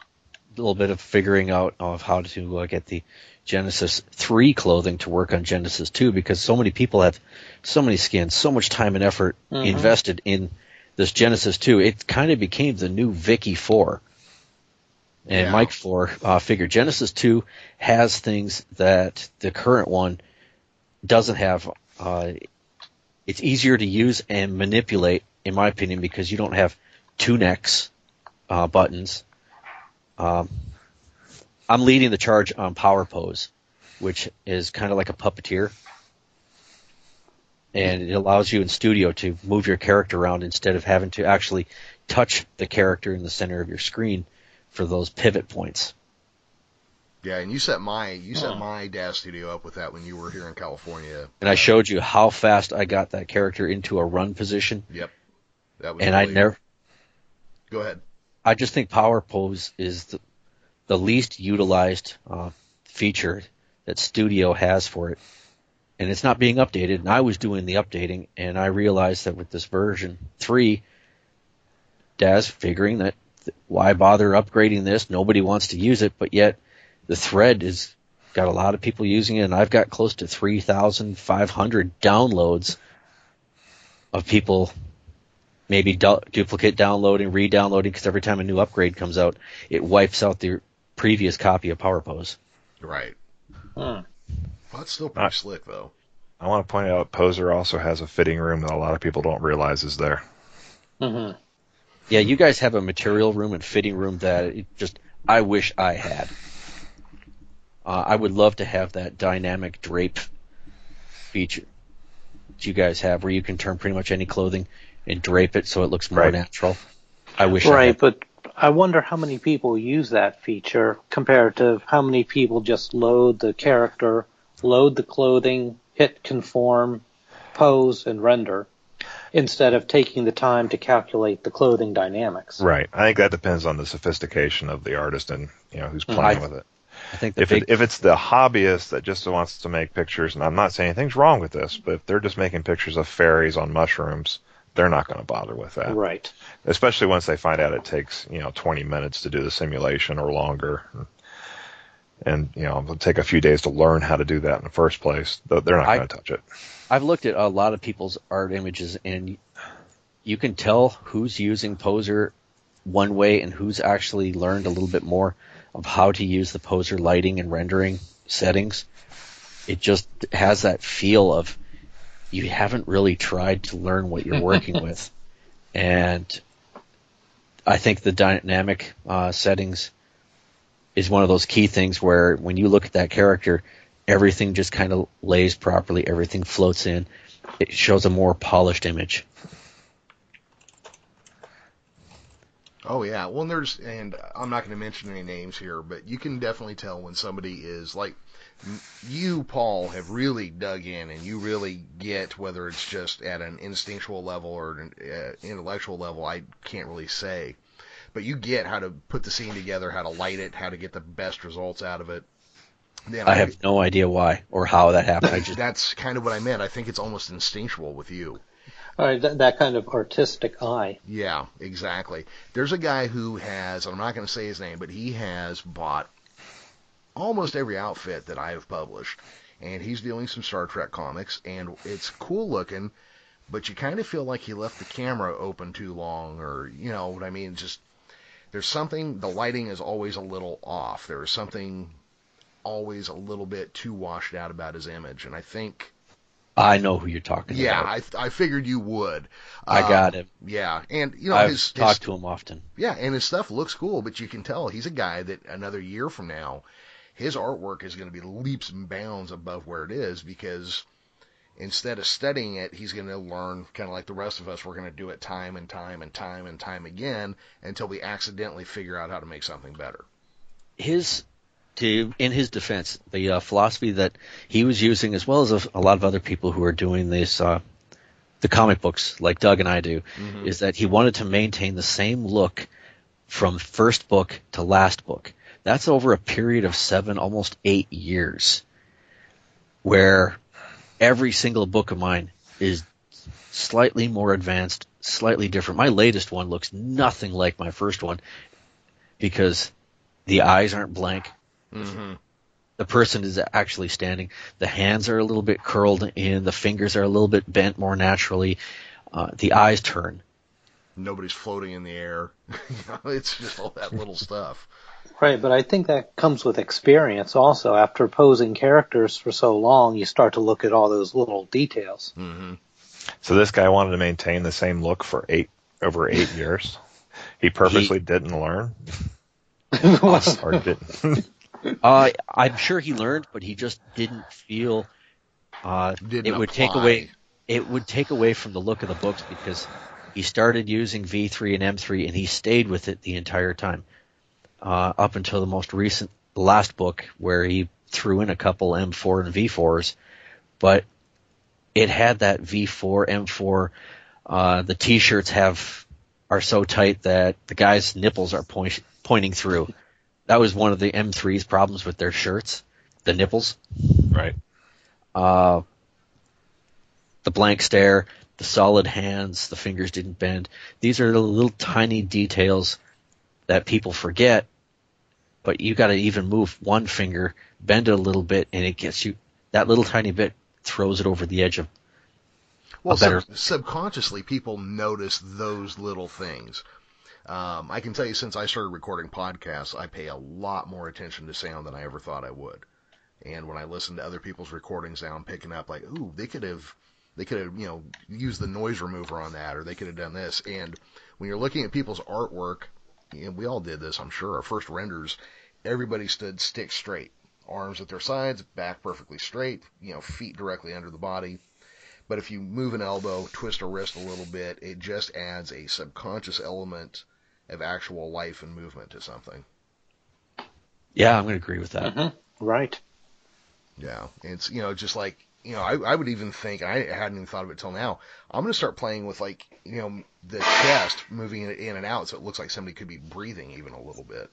a little bit of figuring out of how to uh, get the Genesis 3 clothing to work on Genesis 2 because so many people have so many skins, so much time and effort Mhm. invested in this Genesis 2. It kind of became the new Vicky 4. And Yeah. Mike 4 uh, figured Genesis 2 has things that the current one doesn't have. Uh, it's easier to use and manipulate, in my opinion, because you don't have two necks uh, buttons. Um, I'm leading the charge on Power Pose, which is kind of like a puppeteer, and it allows you in studio to move your character around instead of having to actually touch the character in the center of your screen for those pivot points. Yeah, and you set my you set my Daz Studio up with that when you were here in California. And I showed you how fast I got that character into a run position, Yep, that was. and I never. Go ahead. I just think Power Pose is the, the least utilized uh, feature that Studio has for it, and it's not being updated. And I was doing the updating, and I realized that with this version three, Daz figuring that th- why bother upgrading this? Nobody wants to use it, but yet the thread is got a lot of people using it, and I've got close to three thousand five hundred downloads of people maybe du- duplicate downloading, re-downloading, because every time a new upgrade comes out, it wipes out the previous copy of PowerPose. Right. Hmm. Well, that's still pretty Uh, slick though. I want to point out Poser also has a fitting room that a lot of people don't realize is there. Mm-hmm. Yeah, you guys have a material room and fitting room that it just I wish I had. Uh, I would love to have that dynamic drape feature that you guys have, where you can turn pretty much any clothing and drape it so it looks more Right. natural. I wish I Right, had. but I wonder how many people use that feature compared to how many people just load the character, load the clothing, hit conform, pose, and render, instead of taking the time to calculate the clothing dynamics. Right. I think that depends on the sophistication of the artist and you know who's Mm, playing I- with it. I think the If big it, if it's the hobbyist that just wants to make pictures, and I'm not saying anything's wrong with this, but if they're just making pictures of fairies on mushrooms, they're not going to bother with that. Right. Especially once they find out it takes you know 20 minutes to do the simulation or longer, and you know it'll take a few days to learn how to do that in the first place. They're not going to touch it. I've looked at a lot of people's art images, and you can tell who's using Poser one way and who's actually learned a little bit more of how to use the Poser lighting and rendering settings. It just has that feel of you haven't really tried to learn what you're working [LAUGHS] with, and I think the dynamic uh, settings is one of those key things where when you look at that character, everything just kind of lays properly, everything floats in. It shows a more polished image. Oh yeah. Well, and there's and I'm not going to mention any names here, but you can definitely tell when somebody is like you, Paul, have really dug in and you really get whether it's just at an instinctual level or an uh, intellectual level. I can't really say, but you get how to put the scene together, how to light it, how to get the best results out of it. Then I have no idea why or how that happened. I [LAUGHS] just That's kind of what I meant. I think it's almost instinctual with you. All right, that, that kind of artistic eye. Yeah, exactly. There's a guy who has, I'm not going to say his name, but he has bought almost every outfit that I have published. And he's doing some Star Trek comics, and it's cool looking, but you kind of feel like he left the camera open too long, or, you know what I mean? Just, there's something, the lighting is always a little off. There is something always a little bit too washed out about his image. And I think, I know who you're talking yeah, about. Yeah, I, I figured you would. I Um, got him. Yeah, and, you know, I've his, his talked to him often. yeah, and his stuff looks cool, but you can tell he's a guy that another year from now, his artwork is going to be leaps and bounds above where it is because instead of studying it, he's going to learn kind of like the rest of us. We're going to do it time and time and time and time again until we accidentally figure out how to make something better. His to in his defense, the uh, philosophy that he was using, as well as a, a, lot of other people who are doing this, uh, the comic books like Doug and I do, mm-hmm. is that he wanted to maintain the same look from first book to last book. That's over a period of seven, almost eight years, where every single book of mine is slightly more advanced, slightly different. My latest one looks nothing like my first one because the eyes aren't blank. Mm-hmm. The person is actually standing. The hands are a little bit curled in. The fingers are a little bit bent more naturally. Uh, the eyes turn. Nobody's floating in the air. [LAUGHS] it's just all that little stuff. Right, but I think that comes with experience also. After posing characters for so long, you start to look at all those little details. Mm-hmm. So this guy wanted to maintain the same look for eight over eight [LAUGHS] years. He purposely he, didn't learn. [LAUGHS] [LAUGHS] or didn't. uh, I'm sure he learned, but he just didn't feel uh, didn't it would apply. take away it would take away from the look of the books because he started using V3 and M3 and he stayed with it the entire time uh, up until the most recent last book where he threw in a couple M4 and V4s, but it had that V4 M4. Uh, the T-shirts have are so tight that the guy's nipples are point, pointing through. That was one of the M3's problems with their shirts, the nipples. Right. Uh, the blank stare, the solid hands, the fingers didn't bend. These are the little tiny details that people forget but you got to even move one finger, bend it a little bit, and it gets you that little tiny bit throws it over the edge of well, better... sub- subconsciously people notice those little things. Um, I can tell you since I started recording podcasts, I pay a lot more attention to sound than I ever thought I would. And when I listen to other people's recordings now, I'm picking up like, ooh, they could have, they could have, you know, used the noise remover on that, or they could have done this. And when you're looking at people's artwork, and we all did this, I'm sure. Our first renders, everybody stood stick straight, arms at their sides, back perfectly straight, you know, feet directly under the body. But if you move an elbow, twist a wrist a little bit, it just adds a subconscious element of actual life and movement to something. Yeah, I'm going to agree with that. Mm-hmm. Right. Yeah, it's you know just like you know, I, I would even think, and I hadn't even thought of it till now, I'm going to start playing with like, you know, the chest moving it in and out so it looks like somebody could be breathing even a little bit.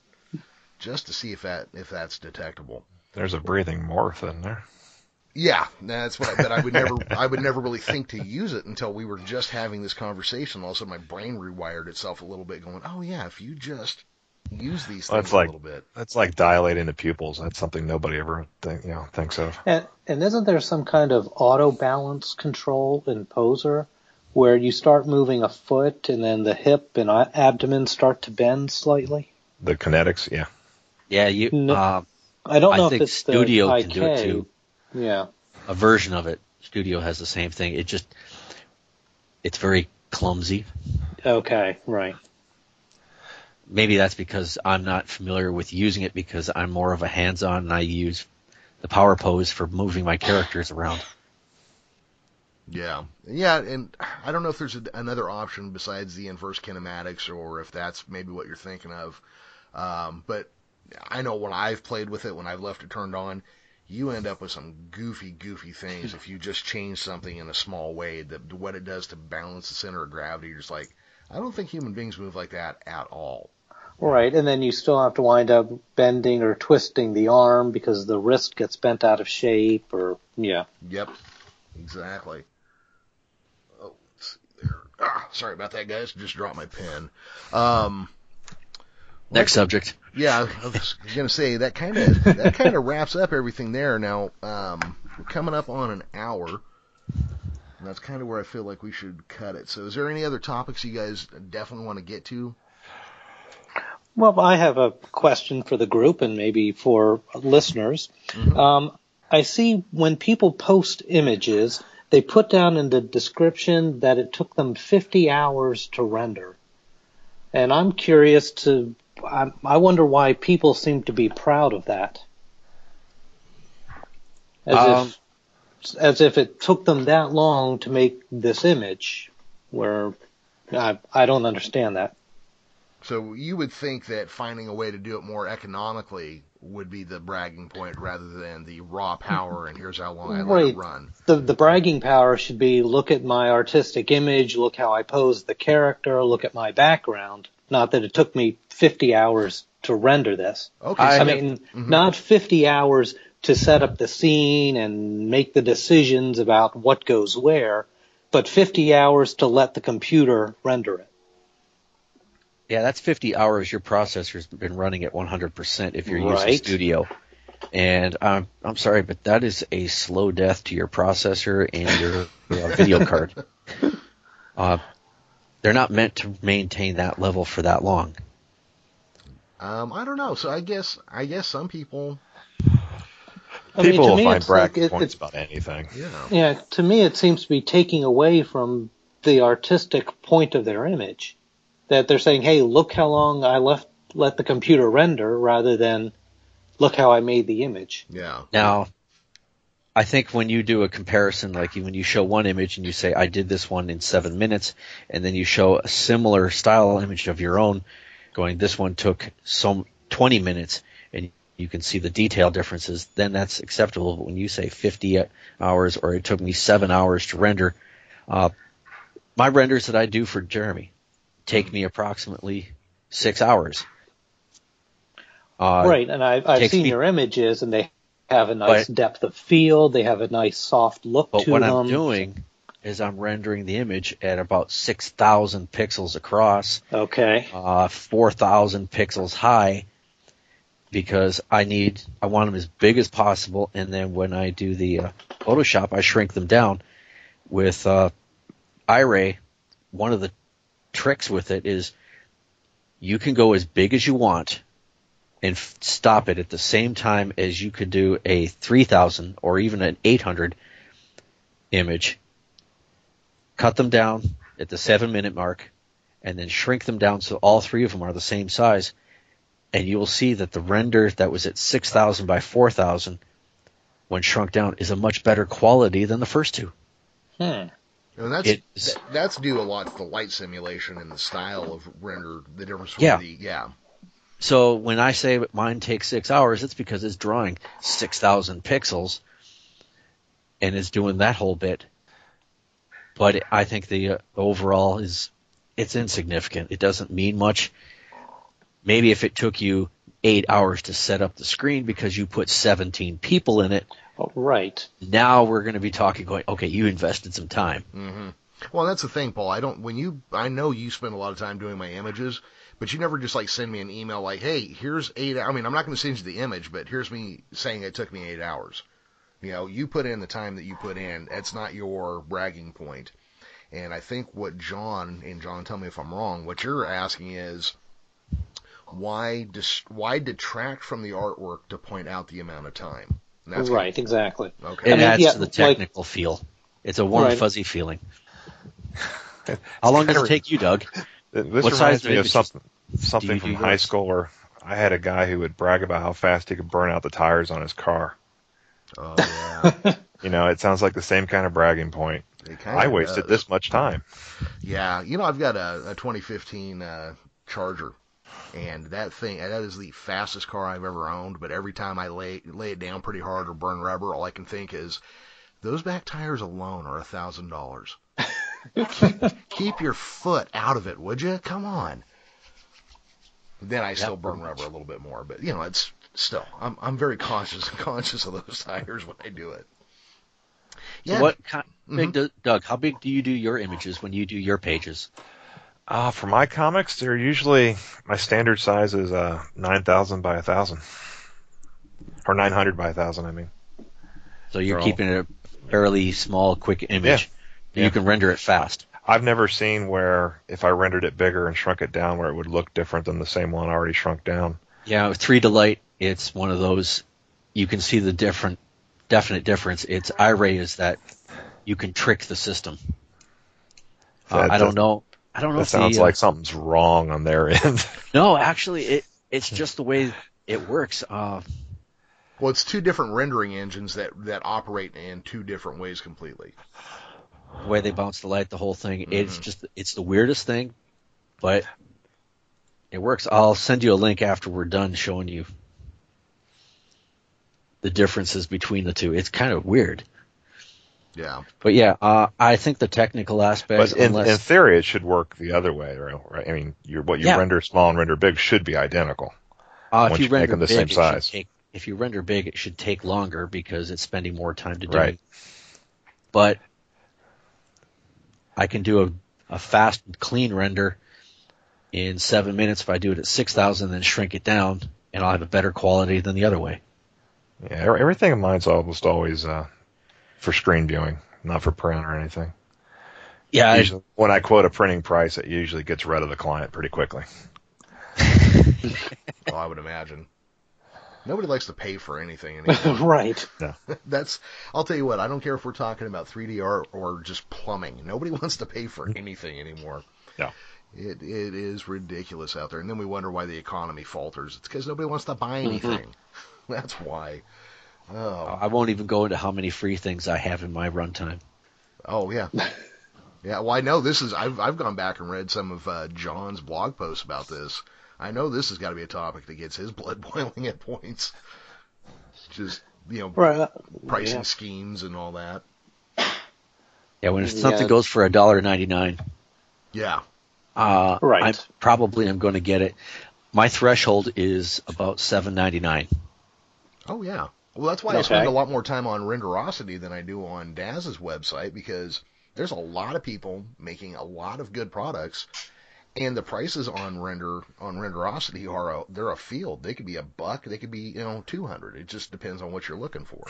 Just to see if that, if that's detectable. There's a breathing morph in there. Yeah, that's what. I, but I would never, [LAUGHS] I would never really think to use it until we were just having this conversation. All of a sudden, my brain rewired itself a little bit, going, "Oh yeah, if you just use these things that's like, a little bit. That's like dilating the pupils. That's something nobody ever think, you know thinks of. And, and isn't there some kind of auto balance control in Poser where you start moving a foot and then the hip and abdomen start to bend slightly? The kinetics, yeah. Yeah, you. No, uh, I don't know I if it's Studio the can do it too. Yeah. A version of it. Studio has the same thing. It just, it's very clumsy. Okay, right maybe that's because I'm not familiar with using it because I'm more of a hands-on and I use the power pose for moving my characters around. Yeah, yeah, and I don't know if there's a, another option besides the inverse kinematics, or if that's maybe what you're thinking of. Um, but I know when I've played with it, when I've left it turned on, you end up with some goofy, goofy things if you just change something in a small way. That what it does to balance the center of gravity, you're just like, I don't think human beings move like that at all. Right, and then you still have to wind up bending or twisting the arm because the wrist gets bent out of shape, or yeah. Yep, exactly. Oh, let's see there. Ah, sorry about that, guys. Just dropped my pen. Um, Next subject. Yeah, I was gonna say that kind of that kind of wraps up everything there. Now, um, we're coming up on an hour. And that's kind of where I feel like we should cut it. So, is there any other topics you guys definitely want to get to? Well, I have a question for the group and maybe for listeners. Mm-hmm. Um, I see when people post images, they put down in the description that it took them 50 hours to render. And I'm curious to, I, I wonder why people seem to be proud of that. As Um, if as if it took them that long to make this image, where I I don't understand that. So you would think that finding a way to do it more economically would be the bragging point rather than the raw power and here's how long I let it Right. run. The the bragging power should be look at my artistic image, look how I pose the character, look at my background. Not that it took me 50 hours to render this. Okay. I I mean, mm-hmm. not 50 hours to set up the scene and make the decisions about what goes where, but 50 hours to let the computer render it. Yeah, that's 50 hours your processor's been running at 100% if you're using Studio. And I'm I'm sorry, but that is a slow death to your processor and your uh, [LAUGHS] video card. Uh, they're not meant to maintain that level for that long. um, I don't know. So I guess I guess some people, I People to will me, find it's like points it's about anything. you know. Yeah, to me, it seems to be taking away from the artistic point of their image. That they're saying, "Hey, look how long I left let the computer render," rather than "Look how I made the image." Yeah. Now, I think when you do a comparison, like when you show one image and you say, I did this one in seven minutes, and then you show a similar style image of your own, going, this one took some 20 minutes, and you can see the detail differences, then that's acceptable. But when you say 50 hours or it took me seven hours to render, uh, my renders that I do for Jeremy take me approximately six hours. Uh, right, and I've, I've seen me- your images, and they have a nice But- depth of field. They have a nice soft look But to what them. I'm doing is I'm rendering the image at about 6,000 pixels across, Okay. uh, 4,000 pixels high, because I need, I want them as big as possible, and then when I do the uh, Photoshop, I shrink them down. With uh, iRay, one of the tricks with it is you can go as big as you want and f- stop it at the same time as you could do a 3000 or even an 800 image, cut them down at the seven minute mark, and then shrink them down so all three of them are the same size. And you will see that the render that was at 6000 by 4000 when shrunk down is a much better quality than the first two. Hmm. And that's It's- that's due a lot to the light simulation and the style of render. The difference Yeah. the yeah. So when I say mine takes six hours, it's because it's drawing 6,000 pixels and it's doing that whole bit. But I think the uh, overall is, it's insignificant. It doesn't mean much. Maybe if it took you eight hours to set up the screen because you put 17 people in it, Oh, right. now we're going to be talking going, okay, you invested some time. hmm Well, that's the thing, Paul. I don't. When you, I know you spend a lot of time doing my images, but you never just like send me an email like, "Hey, here's eight." I mean, I'm not going to send you the image, but here's me saying it took me eight hours. You know, you put in the time that you put in. That's not your bragging point. And I think what John and John, tell me if I'm wrong. What you're asking is why dis, why detract from the artwork to point out the amount of time. And that's right. Exactly. Okay. It I mean, adds yeah, to the like- technical feel. It's a warm, Right. fuzzy feeling. [LAUGHS] How long does it take you, Doug? This What reminds size me of something something from high yours? school where I had a guy who would brag about how fast he could burn out the tires on his car. Oh [LAUGHS] yeah. You know, it sounds like the same kind of bragging point. It I wasted does. this much time. Yeah, you know, I've got a, a 2015 uh, Charger, and that thing that is the fastest car I've ever owned. But every time I lay lay it down pretty hard or burn rubber, all I can think is those back tires alone are a thousand dollars. Keep your foot out of it, would you? Come on. Then I still burn rubber a little bit more, but you know, it's still I'm I'm very cautious and [LAUGHS] conscious of those tires when I do it. So Yeah. what kind, Mhm. big do, Doug? How big do you do your images when you do your pages? Uh, for my comics, they're usually my standard size is uh, nine thousand by a thousand, or nine hundred by a thousand. I mean, So you're They're all- keeping it a fairly small, quick image. Yeah. You can render it fast. I've never seen where if I rendered it bigger and shrunk it down, where it would look different than the same one already shrunk down. Yeah, with 3Delight, it's one of those. You can see the different, definite difference. It's iRay is that you can trick the system. Uh, I don't know. I don't know That if sounds the, uh, like something's wrong on their [LAUGHS] end. No, actually, it it's just the way it works. Uh, Well, it's two different rendering engines that that operate in two different ways completely. The way they bounce the light, the whole thing. It's Mhm. just it's the weirdest thing, but it works. I'll send you a link after we're done showing you the differences between the two. It's kind of weird. Yeah. But yeah, uh, I think the technical aspects, But in, unless in theory, it should work the other way, right? I mean, your, what you Yeah. render small and render big should be identical. Uh, if you you render them the big, same it should size. take- if you render big, it should take longer because it's spending more time to do Right. it. But I can do a, a fast, clean render in seven minutes if I do it at six thousand, then shrink it down, and I'll have a better quality than the other way. Yeah, everything in mine's almost always uh, for screen viewing, not for print or anything. Yeah, I, when I quote a printing price, it usually gets rid of the client pretty quickly. [LAUGHS] Well, I would imagine. Nobody likes to pay for anything anymore. [LAUGHS] right. [LAUGHS] That's. I'll tell you what. I don't care if we're talking about 3D art or just plumbing. Nobody wants to pay for anything anymore. No. It it is ridiculous out there, and then we wonder why the economy falters. It's because nobody wants to buy mm-hmm. anything. That's why. Oh, I won't even go into how many free things I have in my runtime. oh yeah, [LAUGHS] yeah. Well, I know this is. I've I've gone back and read some of uh, John's blog posts about this. I know this has got to be a topic that gets his blood [LAUGHS] boiling at points. Just you know, Right. pricing Yeah. schemes and all that. Yeah, when if Yeah. something goes for a dollar ninety nine, Yeah. uh, Right. Probably I probably am going to get it. My threshold is about seven ninety nine. Oh yeah. Well, that's why I spend a lot more time on Renderosity than I do on Daz's website because there's a lot of people making a lot of good products, and the prices on Render on Renderosity are a, they're a field. They could be a buck. They could be you know two hundred. It just depends on what you're looking for.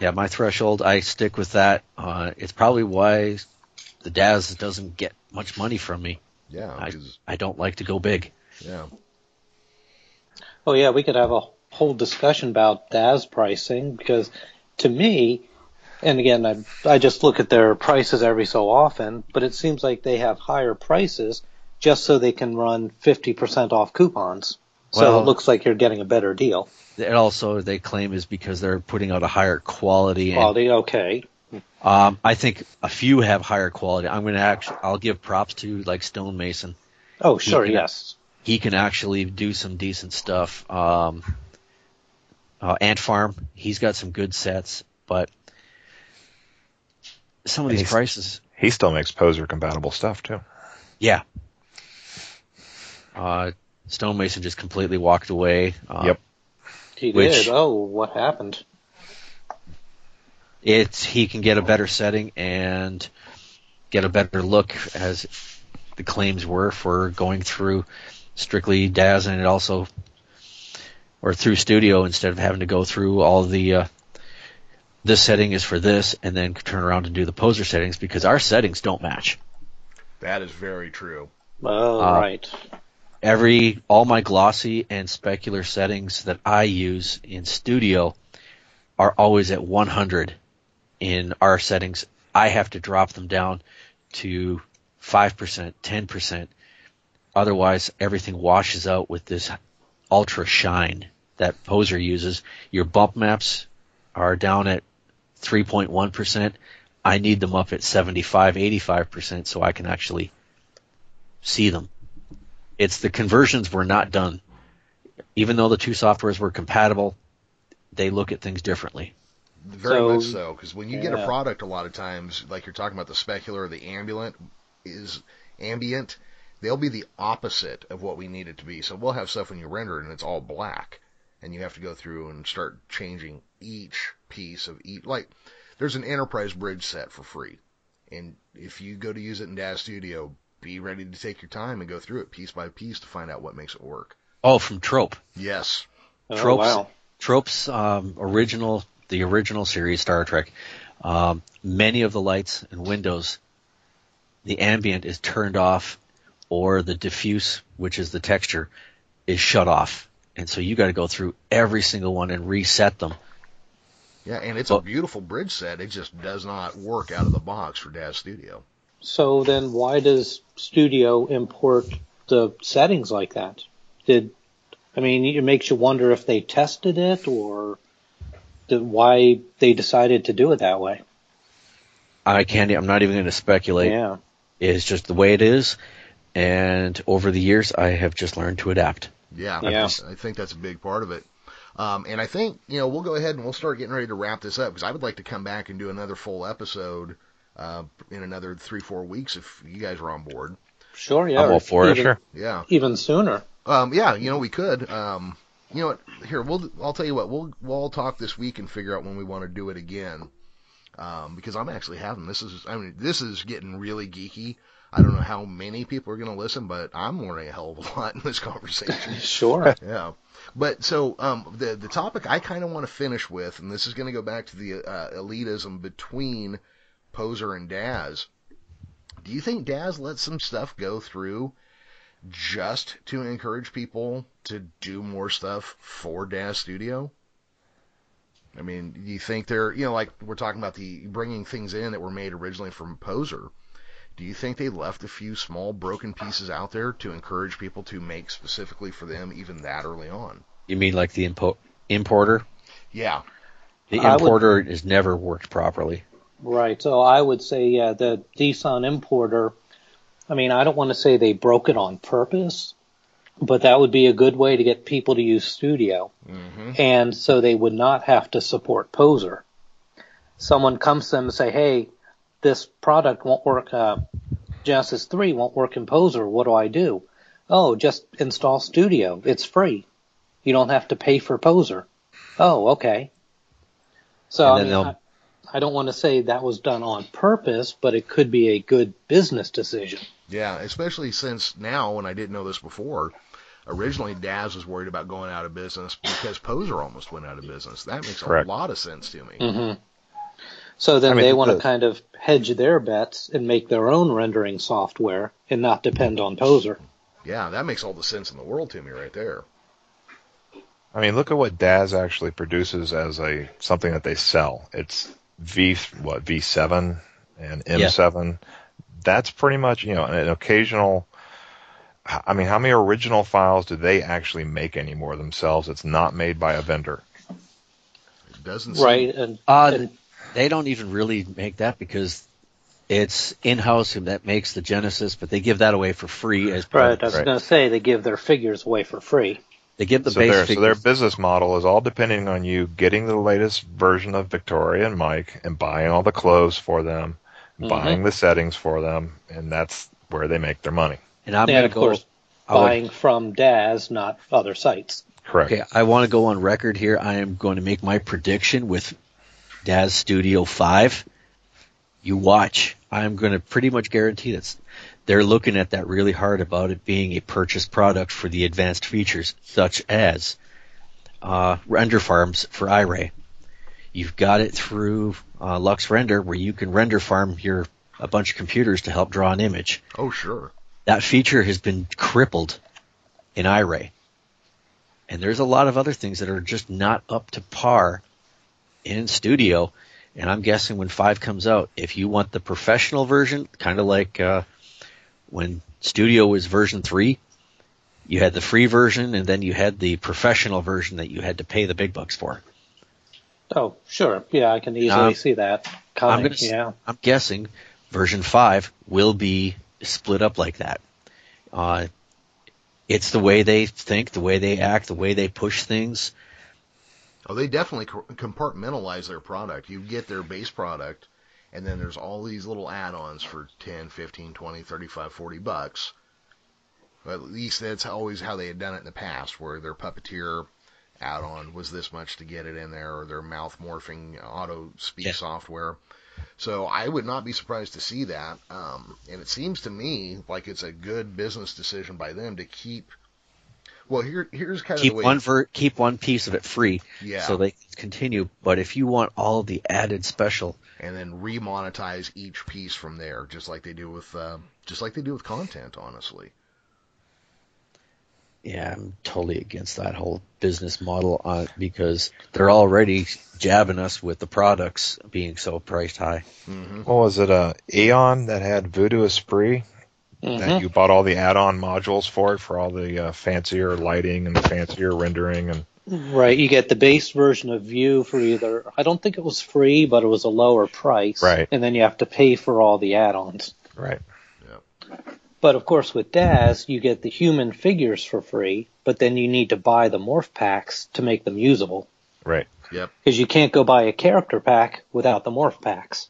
Yeah, my threshold, I stick with that. Uh, it's probably why the Daz doesn't get much money from me. Yeah. I, 'cause- I don't like to go big. yeah. Oh yeah, we could have a whole discussion about Daz pricing because to me, and again, I, I just look at their prices every so often, but it seems like they have higher prices just so they can run 50% off coupons. So Well- it looks like you're getting a better deal. It also, they claim, is because they're putting out a higher quality. And, Quality, okay. um, I think a few have higher quality. I'm going to actually, I'll give props to like Stonemason. Oh, sure, can- yes. He can actually do some decent stuff. Um, uh, Ant Farm, he's got some good sets, but some of And these prices, He still makes poser compatible stuff too. Yeah. Uh, Stonemason just completely walked away. Uh, Yep. He Which- did. Oh, what happened? It's he can get a better setting and get a better look as the claims were for going through strictly Daz and it also or through Studio instead of having to go through all the uh, this setting is for this and then turn around and do the poser settings because our settings don't match. That is very true. Oh, Uh, right. every all my glossy and specular settings that I use in Studio are always at 100 in our settings. I have to drop them down to 5%, 10%. Otherwise, everything washes out with this ultra shine that Poser uses. Your bump maps are down at 3.1%. I need them up at 75, 85% so I can actually see them it's the conversions were not done. Even though the two softwares were compatible, they look at things differently. Very So- much so, because when you get a product, a lot of times, like you're talking about the specular or the ambient, is ambient. They'll be the opposite of what we need it to be. So we'll have stuff when you render it and it's all black, and you have to go through and start changing each piece of each. Like there's an enterprise bridge set for free, and if you go to use it in DAZ Studio, be ready to take your time and go through it piece by piece to find out what makes it work. Oh, from Trope. Yes. Oh, Tropes. wow. Trope's um, original, the original series Star Trek. Um, many of the lights and windows, the ambient is turned off, or the diffuse, which is the texture, is shut off, and so you got to go through every single one and reset them. Yeah, and it's Well- a beautiful bridge set. It just does not work out of the box for DAZ Studio. So then why does Studio import the settings like that? Did I mean, it makes you wonder if they tested it or the, why they decided to do it that way. I can't. I'm not even going to speculate. Yeah. It's just the way it is, and over the years, I have just learned to adapt. Yeah, Yeah. I think that's a big part of it. Um, and I think you know we'll go ahead and we'll start getting ready to wrap this up because I would like to come back and do another full episode uh, in another three four weeks if you guys are on board. Sure. Yeah. I'm all or for it. Sure. Yeah, Even sooner. um, yeah, you know we could. Um, you know what? Here we'll I'll tell you what we'll we'll all talk this week and figure out when we want to do it again. Um, because I'm actually having this is I mean this is getting really geeky. I don't know how many people are going to listen, but I'm learning a hell of a [LAUGHS] lot in this conversation. [LAUGHS] Sure. Yeah. But so um, the the topic I kind of want to finish with, and this is going to go back to the uh, elitism between Poser and Daz. Do you think Daz lets some stuff go through just to encourage people to do more stuff for Daz Studio? I mean, do you think they're, you know, like we're talking about the bringing things in that were made originally from Poser? Do you think they left a few small broken pieces out there to encourage people to make specifically for them even that early on? You mean like the impo- importer? Yeah. The I would- importer has never worked properly. Right. So I would say, yeah, the DSON importer. I mean, I don't want to say they broke it on purpose, but that would be a good way to get people to use Studio, hmm and so they would not have to support Poser. Someone comes to them and say, "Hey, this product won't work. Uh, Genesis 3 won't work in Poser. What do I do?" Oh, just install Studio. It's free. You don't have to pay for Poser. Oh, okay. So I mean, I, I don't want to say that was done on purpose, but it could be a good business decision. Yeah, especially since now, when I didn't know this before, originally Daz was worried about going out of business because Poser almost went out of business. That makes Correct. a lot of sense to me. hmm So then I mean, they want to the- kind of hedge their bets and make their own rendering software and not depend on Poser. Yeah, that makes all the sense in the world to me right there. I mean, look at what Daz actually produces as a something that they sell. It's V what V7 and M7. That's pretty much you know an occasional. I mean, how many original files do they actually make anymore themselves? It's not made by a vendor. It doesn't seem, Right. And, Uh, and they don't even really make that because it's in-house and that makes the Genesis, but they give that away for free as part right, of I was right. going to say they give their figures away for free. They give the so base their so their business model is all depending on you getting the latest version of Victoria and Mike and buying all the clothes for them, Mhm. buying the settings for them, and that's where they make their money. and I'm going to of go. course, I would- buying from Daz, not other sites. Correct. Okay, I want to go on record here. I am going to make my prediction with Daz Studio 5. You watch. I'm going to pretty much guarantee that they're looking at that really hard about it being a purchased product for the advanced features, such as uh, render farms for iRay. You've got it through uh, LuxRender, where you can render farm your a bunch of computers to help draw an image. Oh, sure. That feature has been crippled in iRay. And there's a lot of other things that are just not up to par in Studio. And I'm guessing when 5 comes out, if you want the professional version, kind of like uh, when Studio was version 3, you had the free version and then you had the professional version that you had to pay the big bucks for. Oh, sure. Yeah, I can easily Um, see that I'm gonna yeah. I'm guessing version 5 will be split up like that. Uh, it's the way they think, the way they act, the way they push things. Oh, they definitely compartmentalize their product. You get their base product, and then there's all these little add-ons for 10, 15, 20, 35, 40 bucks. But at least that's always how they had done it in the past, where their puppeteer add-on was this much to get it in there, or their mouth morphing auto speak Yeah. software. So I would not be surprised to see that. Um, and it seems to me like it's a good business decision by them to keep. Well, here here's kind of Keep one ver- keep one piece of it free, yeah. so they continue. But if you want all the added special, and then remonetize each piece from there, just like they do with uh, just like they do with content. Honestly, yeah, I'm totally against that whole business model uh, because they're already jabbing us with the products being so priced high. mm-hmm. What was it? Uh, E-on that had Vue d'Esprit that you bought all the add-on modules for it for all the uh, fancier lighting and the fancier rendering and Right, you get the base version of Vue for either I don't think it was free, but it was a lower price. Right. And then you have to pay for all the add-ons. right. But of course with Daz you get the human figures for free, but then you need to buy the morph packs to make them usable. Right. Yep. Because you can't go buy a character pack without the morph packs.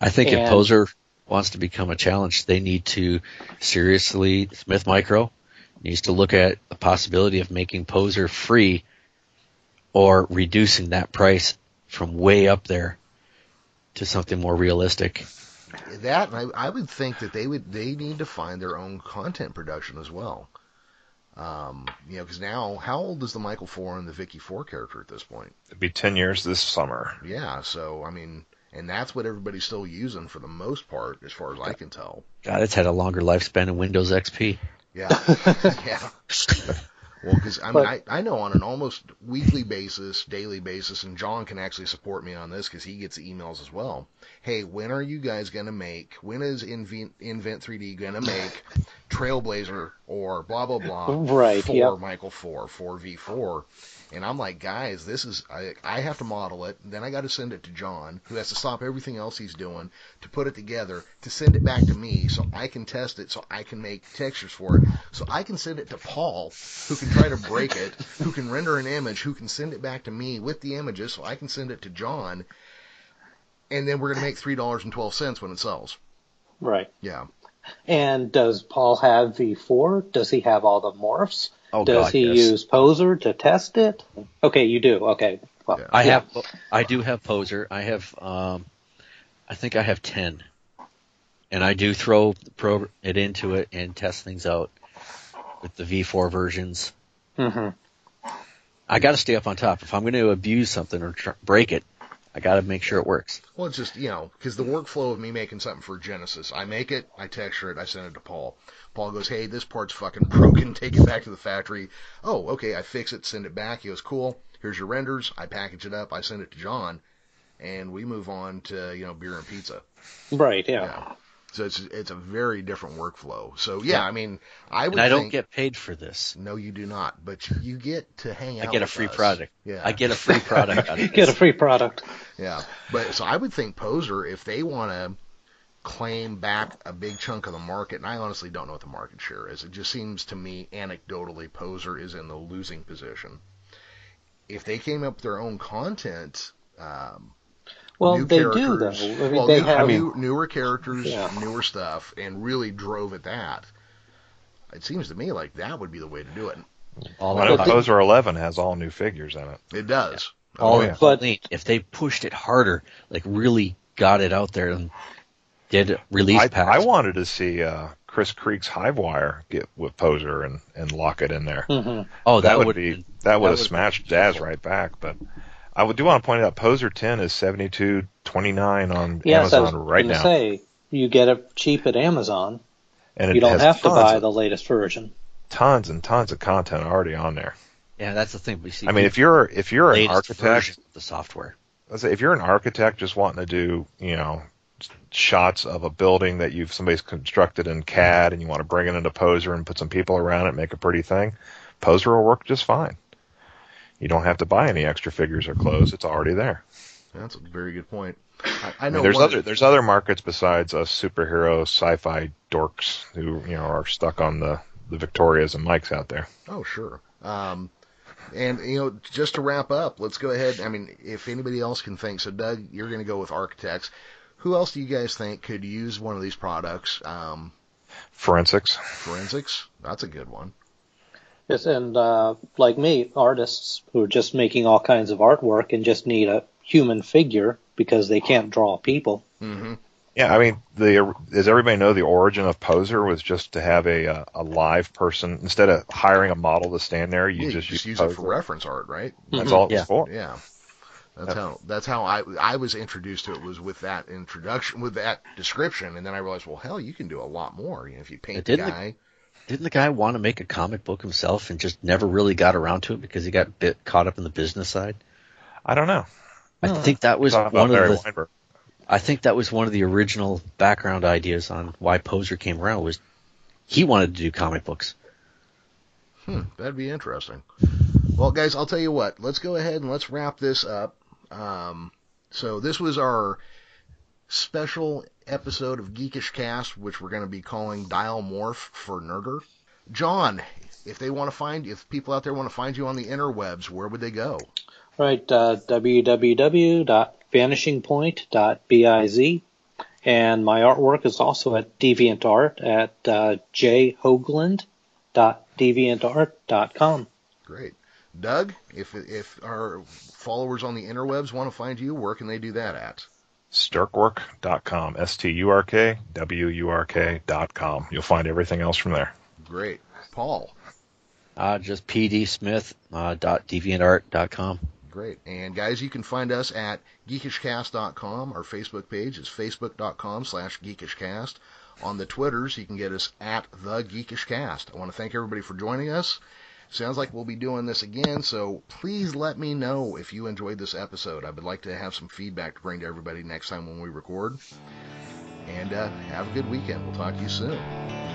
I think if And- Poser wants to become a challenge, they need to seriously Smith Micro needs to look at the possibility of making Poser free or reducing that price from way up there to something more realistic. That and I, I would think that they would they need to find their own content production as well. Um, you know, because now how old is the Michael Four and the Vicky Four character at this point? It'd be 10 years this summer. Yeah, so I mean, and that's what everybody's still using for the most part, as far as I can tell. God, it's had a longer lifespan in Windows XP. Yeah, [LAUGHS] yeah. Well, because I mean, But- I, I know on an almost weekly basis, daily basis, and John can actually support me on this because he gets emails as well. Hey, when are you guys gonna make? When is Invent Invent 3D gonna make Trailblazer or blah blah blah [LAUGHS] Right, for yep. Michael 4 for V4? And I'm like, guys, this is I I have to model it, then I got to send it to John, who has to stop everything else he's doing to put it together, to send it back to me so I can test it, so I can make textures for it, so I can send it to Paul, who can try to break it, [LAUGHS] who can render an image, who can send it back to me with the images, so I can send it to John, and then we're gonna make three dollars and twelve cents when it sells. Right. Yeah. And does Paul have V4? Does he have all the morphs? Oh does God, he yes. use Poser to test it? Okay, you do. Okay. Well, Yeah. I yeah. have, I do have Poser. I have, um, I think I have ten, and I do throw the pro it into it and test things out with the V4 versions. hmm I got to stay up on top. If I'm going to abuse something or tr- break it, I got to make sure it works. Well, it's just, you know, because the workflow of me making something for Genesis, I make it, I texture it, I send it to Paul. Paul goes, hey, this part's fucking broken, [LAUGHS] take it back to the factory. Oh, okay, I fix it, send it back. He goes, cool, here's your renders. I package it up, I send it to John, and we move on to, you know, beer and pizza. Right. Yeah. Yeah. So it's it's a very different workflow. So yeah, I mean, I would And I don't think, get paid for this. no, you do not, but you get to hang out. I out. get a free us. product. Yeah, I get a free product out of [LAUGHS] Get a free product. Yeah, but so I would think Poser, if they want to claim back a big chunk of the market, and I honestly don't know what the market share is. It just seems to me, anecdotally, Poser is in the losing position. If they came up with their own content, um, Well, new they do though. I mean, well, they new, have. new, newer characters, Yeah. newer stuff, and really drove at that. It seems to me like that would be the way to do it. All I know about Poser 11 has all new figures in it. It does. all Oh, yeah. but if they pushed it harder, like really got it out there and did release I, packs. I wanted to see uh, Chris Creek's Hivewire get with Poser and, and lock it in there. Mhm. oh, that, would would be that would have smashed been Daz right back. But I would do want to point out Poser 10 is 72.29 on Yes, I was Amazon right gonna now, say you get it cheap at Amazon. and it You don't have to buy of, the latest version. tons and tons of content already on there. Yeah, that's the thing. We see. I mean, if you're if you're an architect, of the software. let's say if you're an architect just wanting to do you know shots of a building that you've somebody's constructed in CAD and you want to bring it into Poser and put some people around it, make a pretty thing, Poser will work just fine. You don't have to buy any extra figures or clothes; it's already there. That's a very good point. I, I I know mean, there's other there's other markets besides us superhero sci-fi dorks who you know are stuck on the the Victorias and Mikes out there. Oh, sure. Um, and you know, just to wrap up, let's go ahead. I mean, if anybody else can think, so Doug, you're going to go with architects. Who else do you guys think could use one of these products? Um, Forensics. forensics. That's a good one. Yes, and uh, like me, artists who are just making all kinds of artwork and just need a human figure because they can't draw people. Mm-hmm. Yeah, I mean, the does everybody know the origin of Poser was just to have a uh, a live person instead of hiring a model to stand there, you Yeah, just, just use use it for reference art, right? That's all it was Yeah. for. Yeah. That's Yeah. how that's how I I was introduced to it was with that introduction with that description, and then I realized, well, hell, you can do a lot more. You know, if you paint the Didn't the- guy. Didn't the guy want to make a comic book himself and just never really got around to it because he got bit caught up in the business side? I don't know. I think that was one of Larry the. Weinberg. I think that was one of the original background ideas on why Poser came around was he wanted to do comic books. Hmm, that'd be interesting. Well, guys, I'll tell you what. Let's go ahead and let's wrap this up. Um, so this was our special episode of Geekish Cast, which we're going to be calling Dial Morph for Nerder. John, if they want to find, if people out there want to find you on the interwebs, where would they go? Right, uh, www.vanishingpoint.biz. And my artwork is also at DeviantArt at uh, jhoagland.deviantart.com. Great. Doug, if if our followers on the interwebs want to find you, where can they do that at? Sturkwurk.com. S T U R K W U R K.com. You'll find everything else from there. Great. Paul. Uh, just pdsmith uh, dot deviantart.com. Great. And guys, you can find us at geekishcast.com. Our Facebook page is facebook.com slash geekishcast. On the Twitters, you can get us at the geekishcast. I want to thank everybody for joining us. Sounds like we'll be doing this again, so please let me know if you enjoyed this episode. I would like to have some feedback to bring to everybody next time when we record. And uh, have a good weekend. We'll talk to you soon.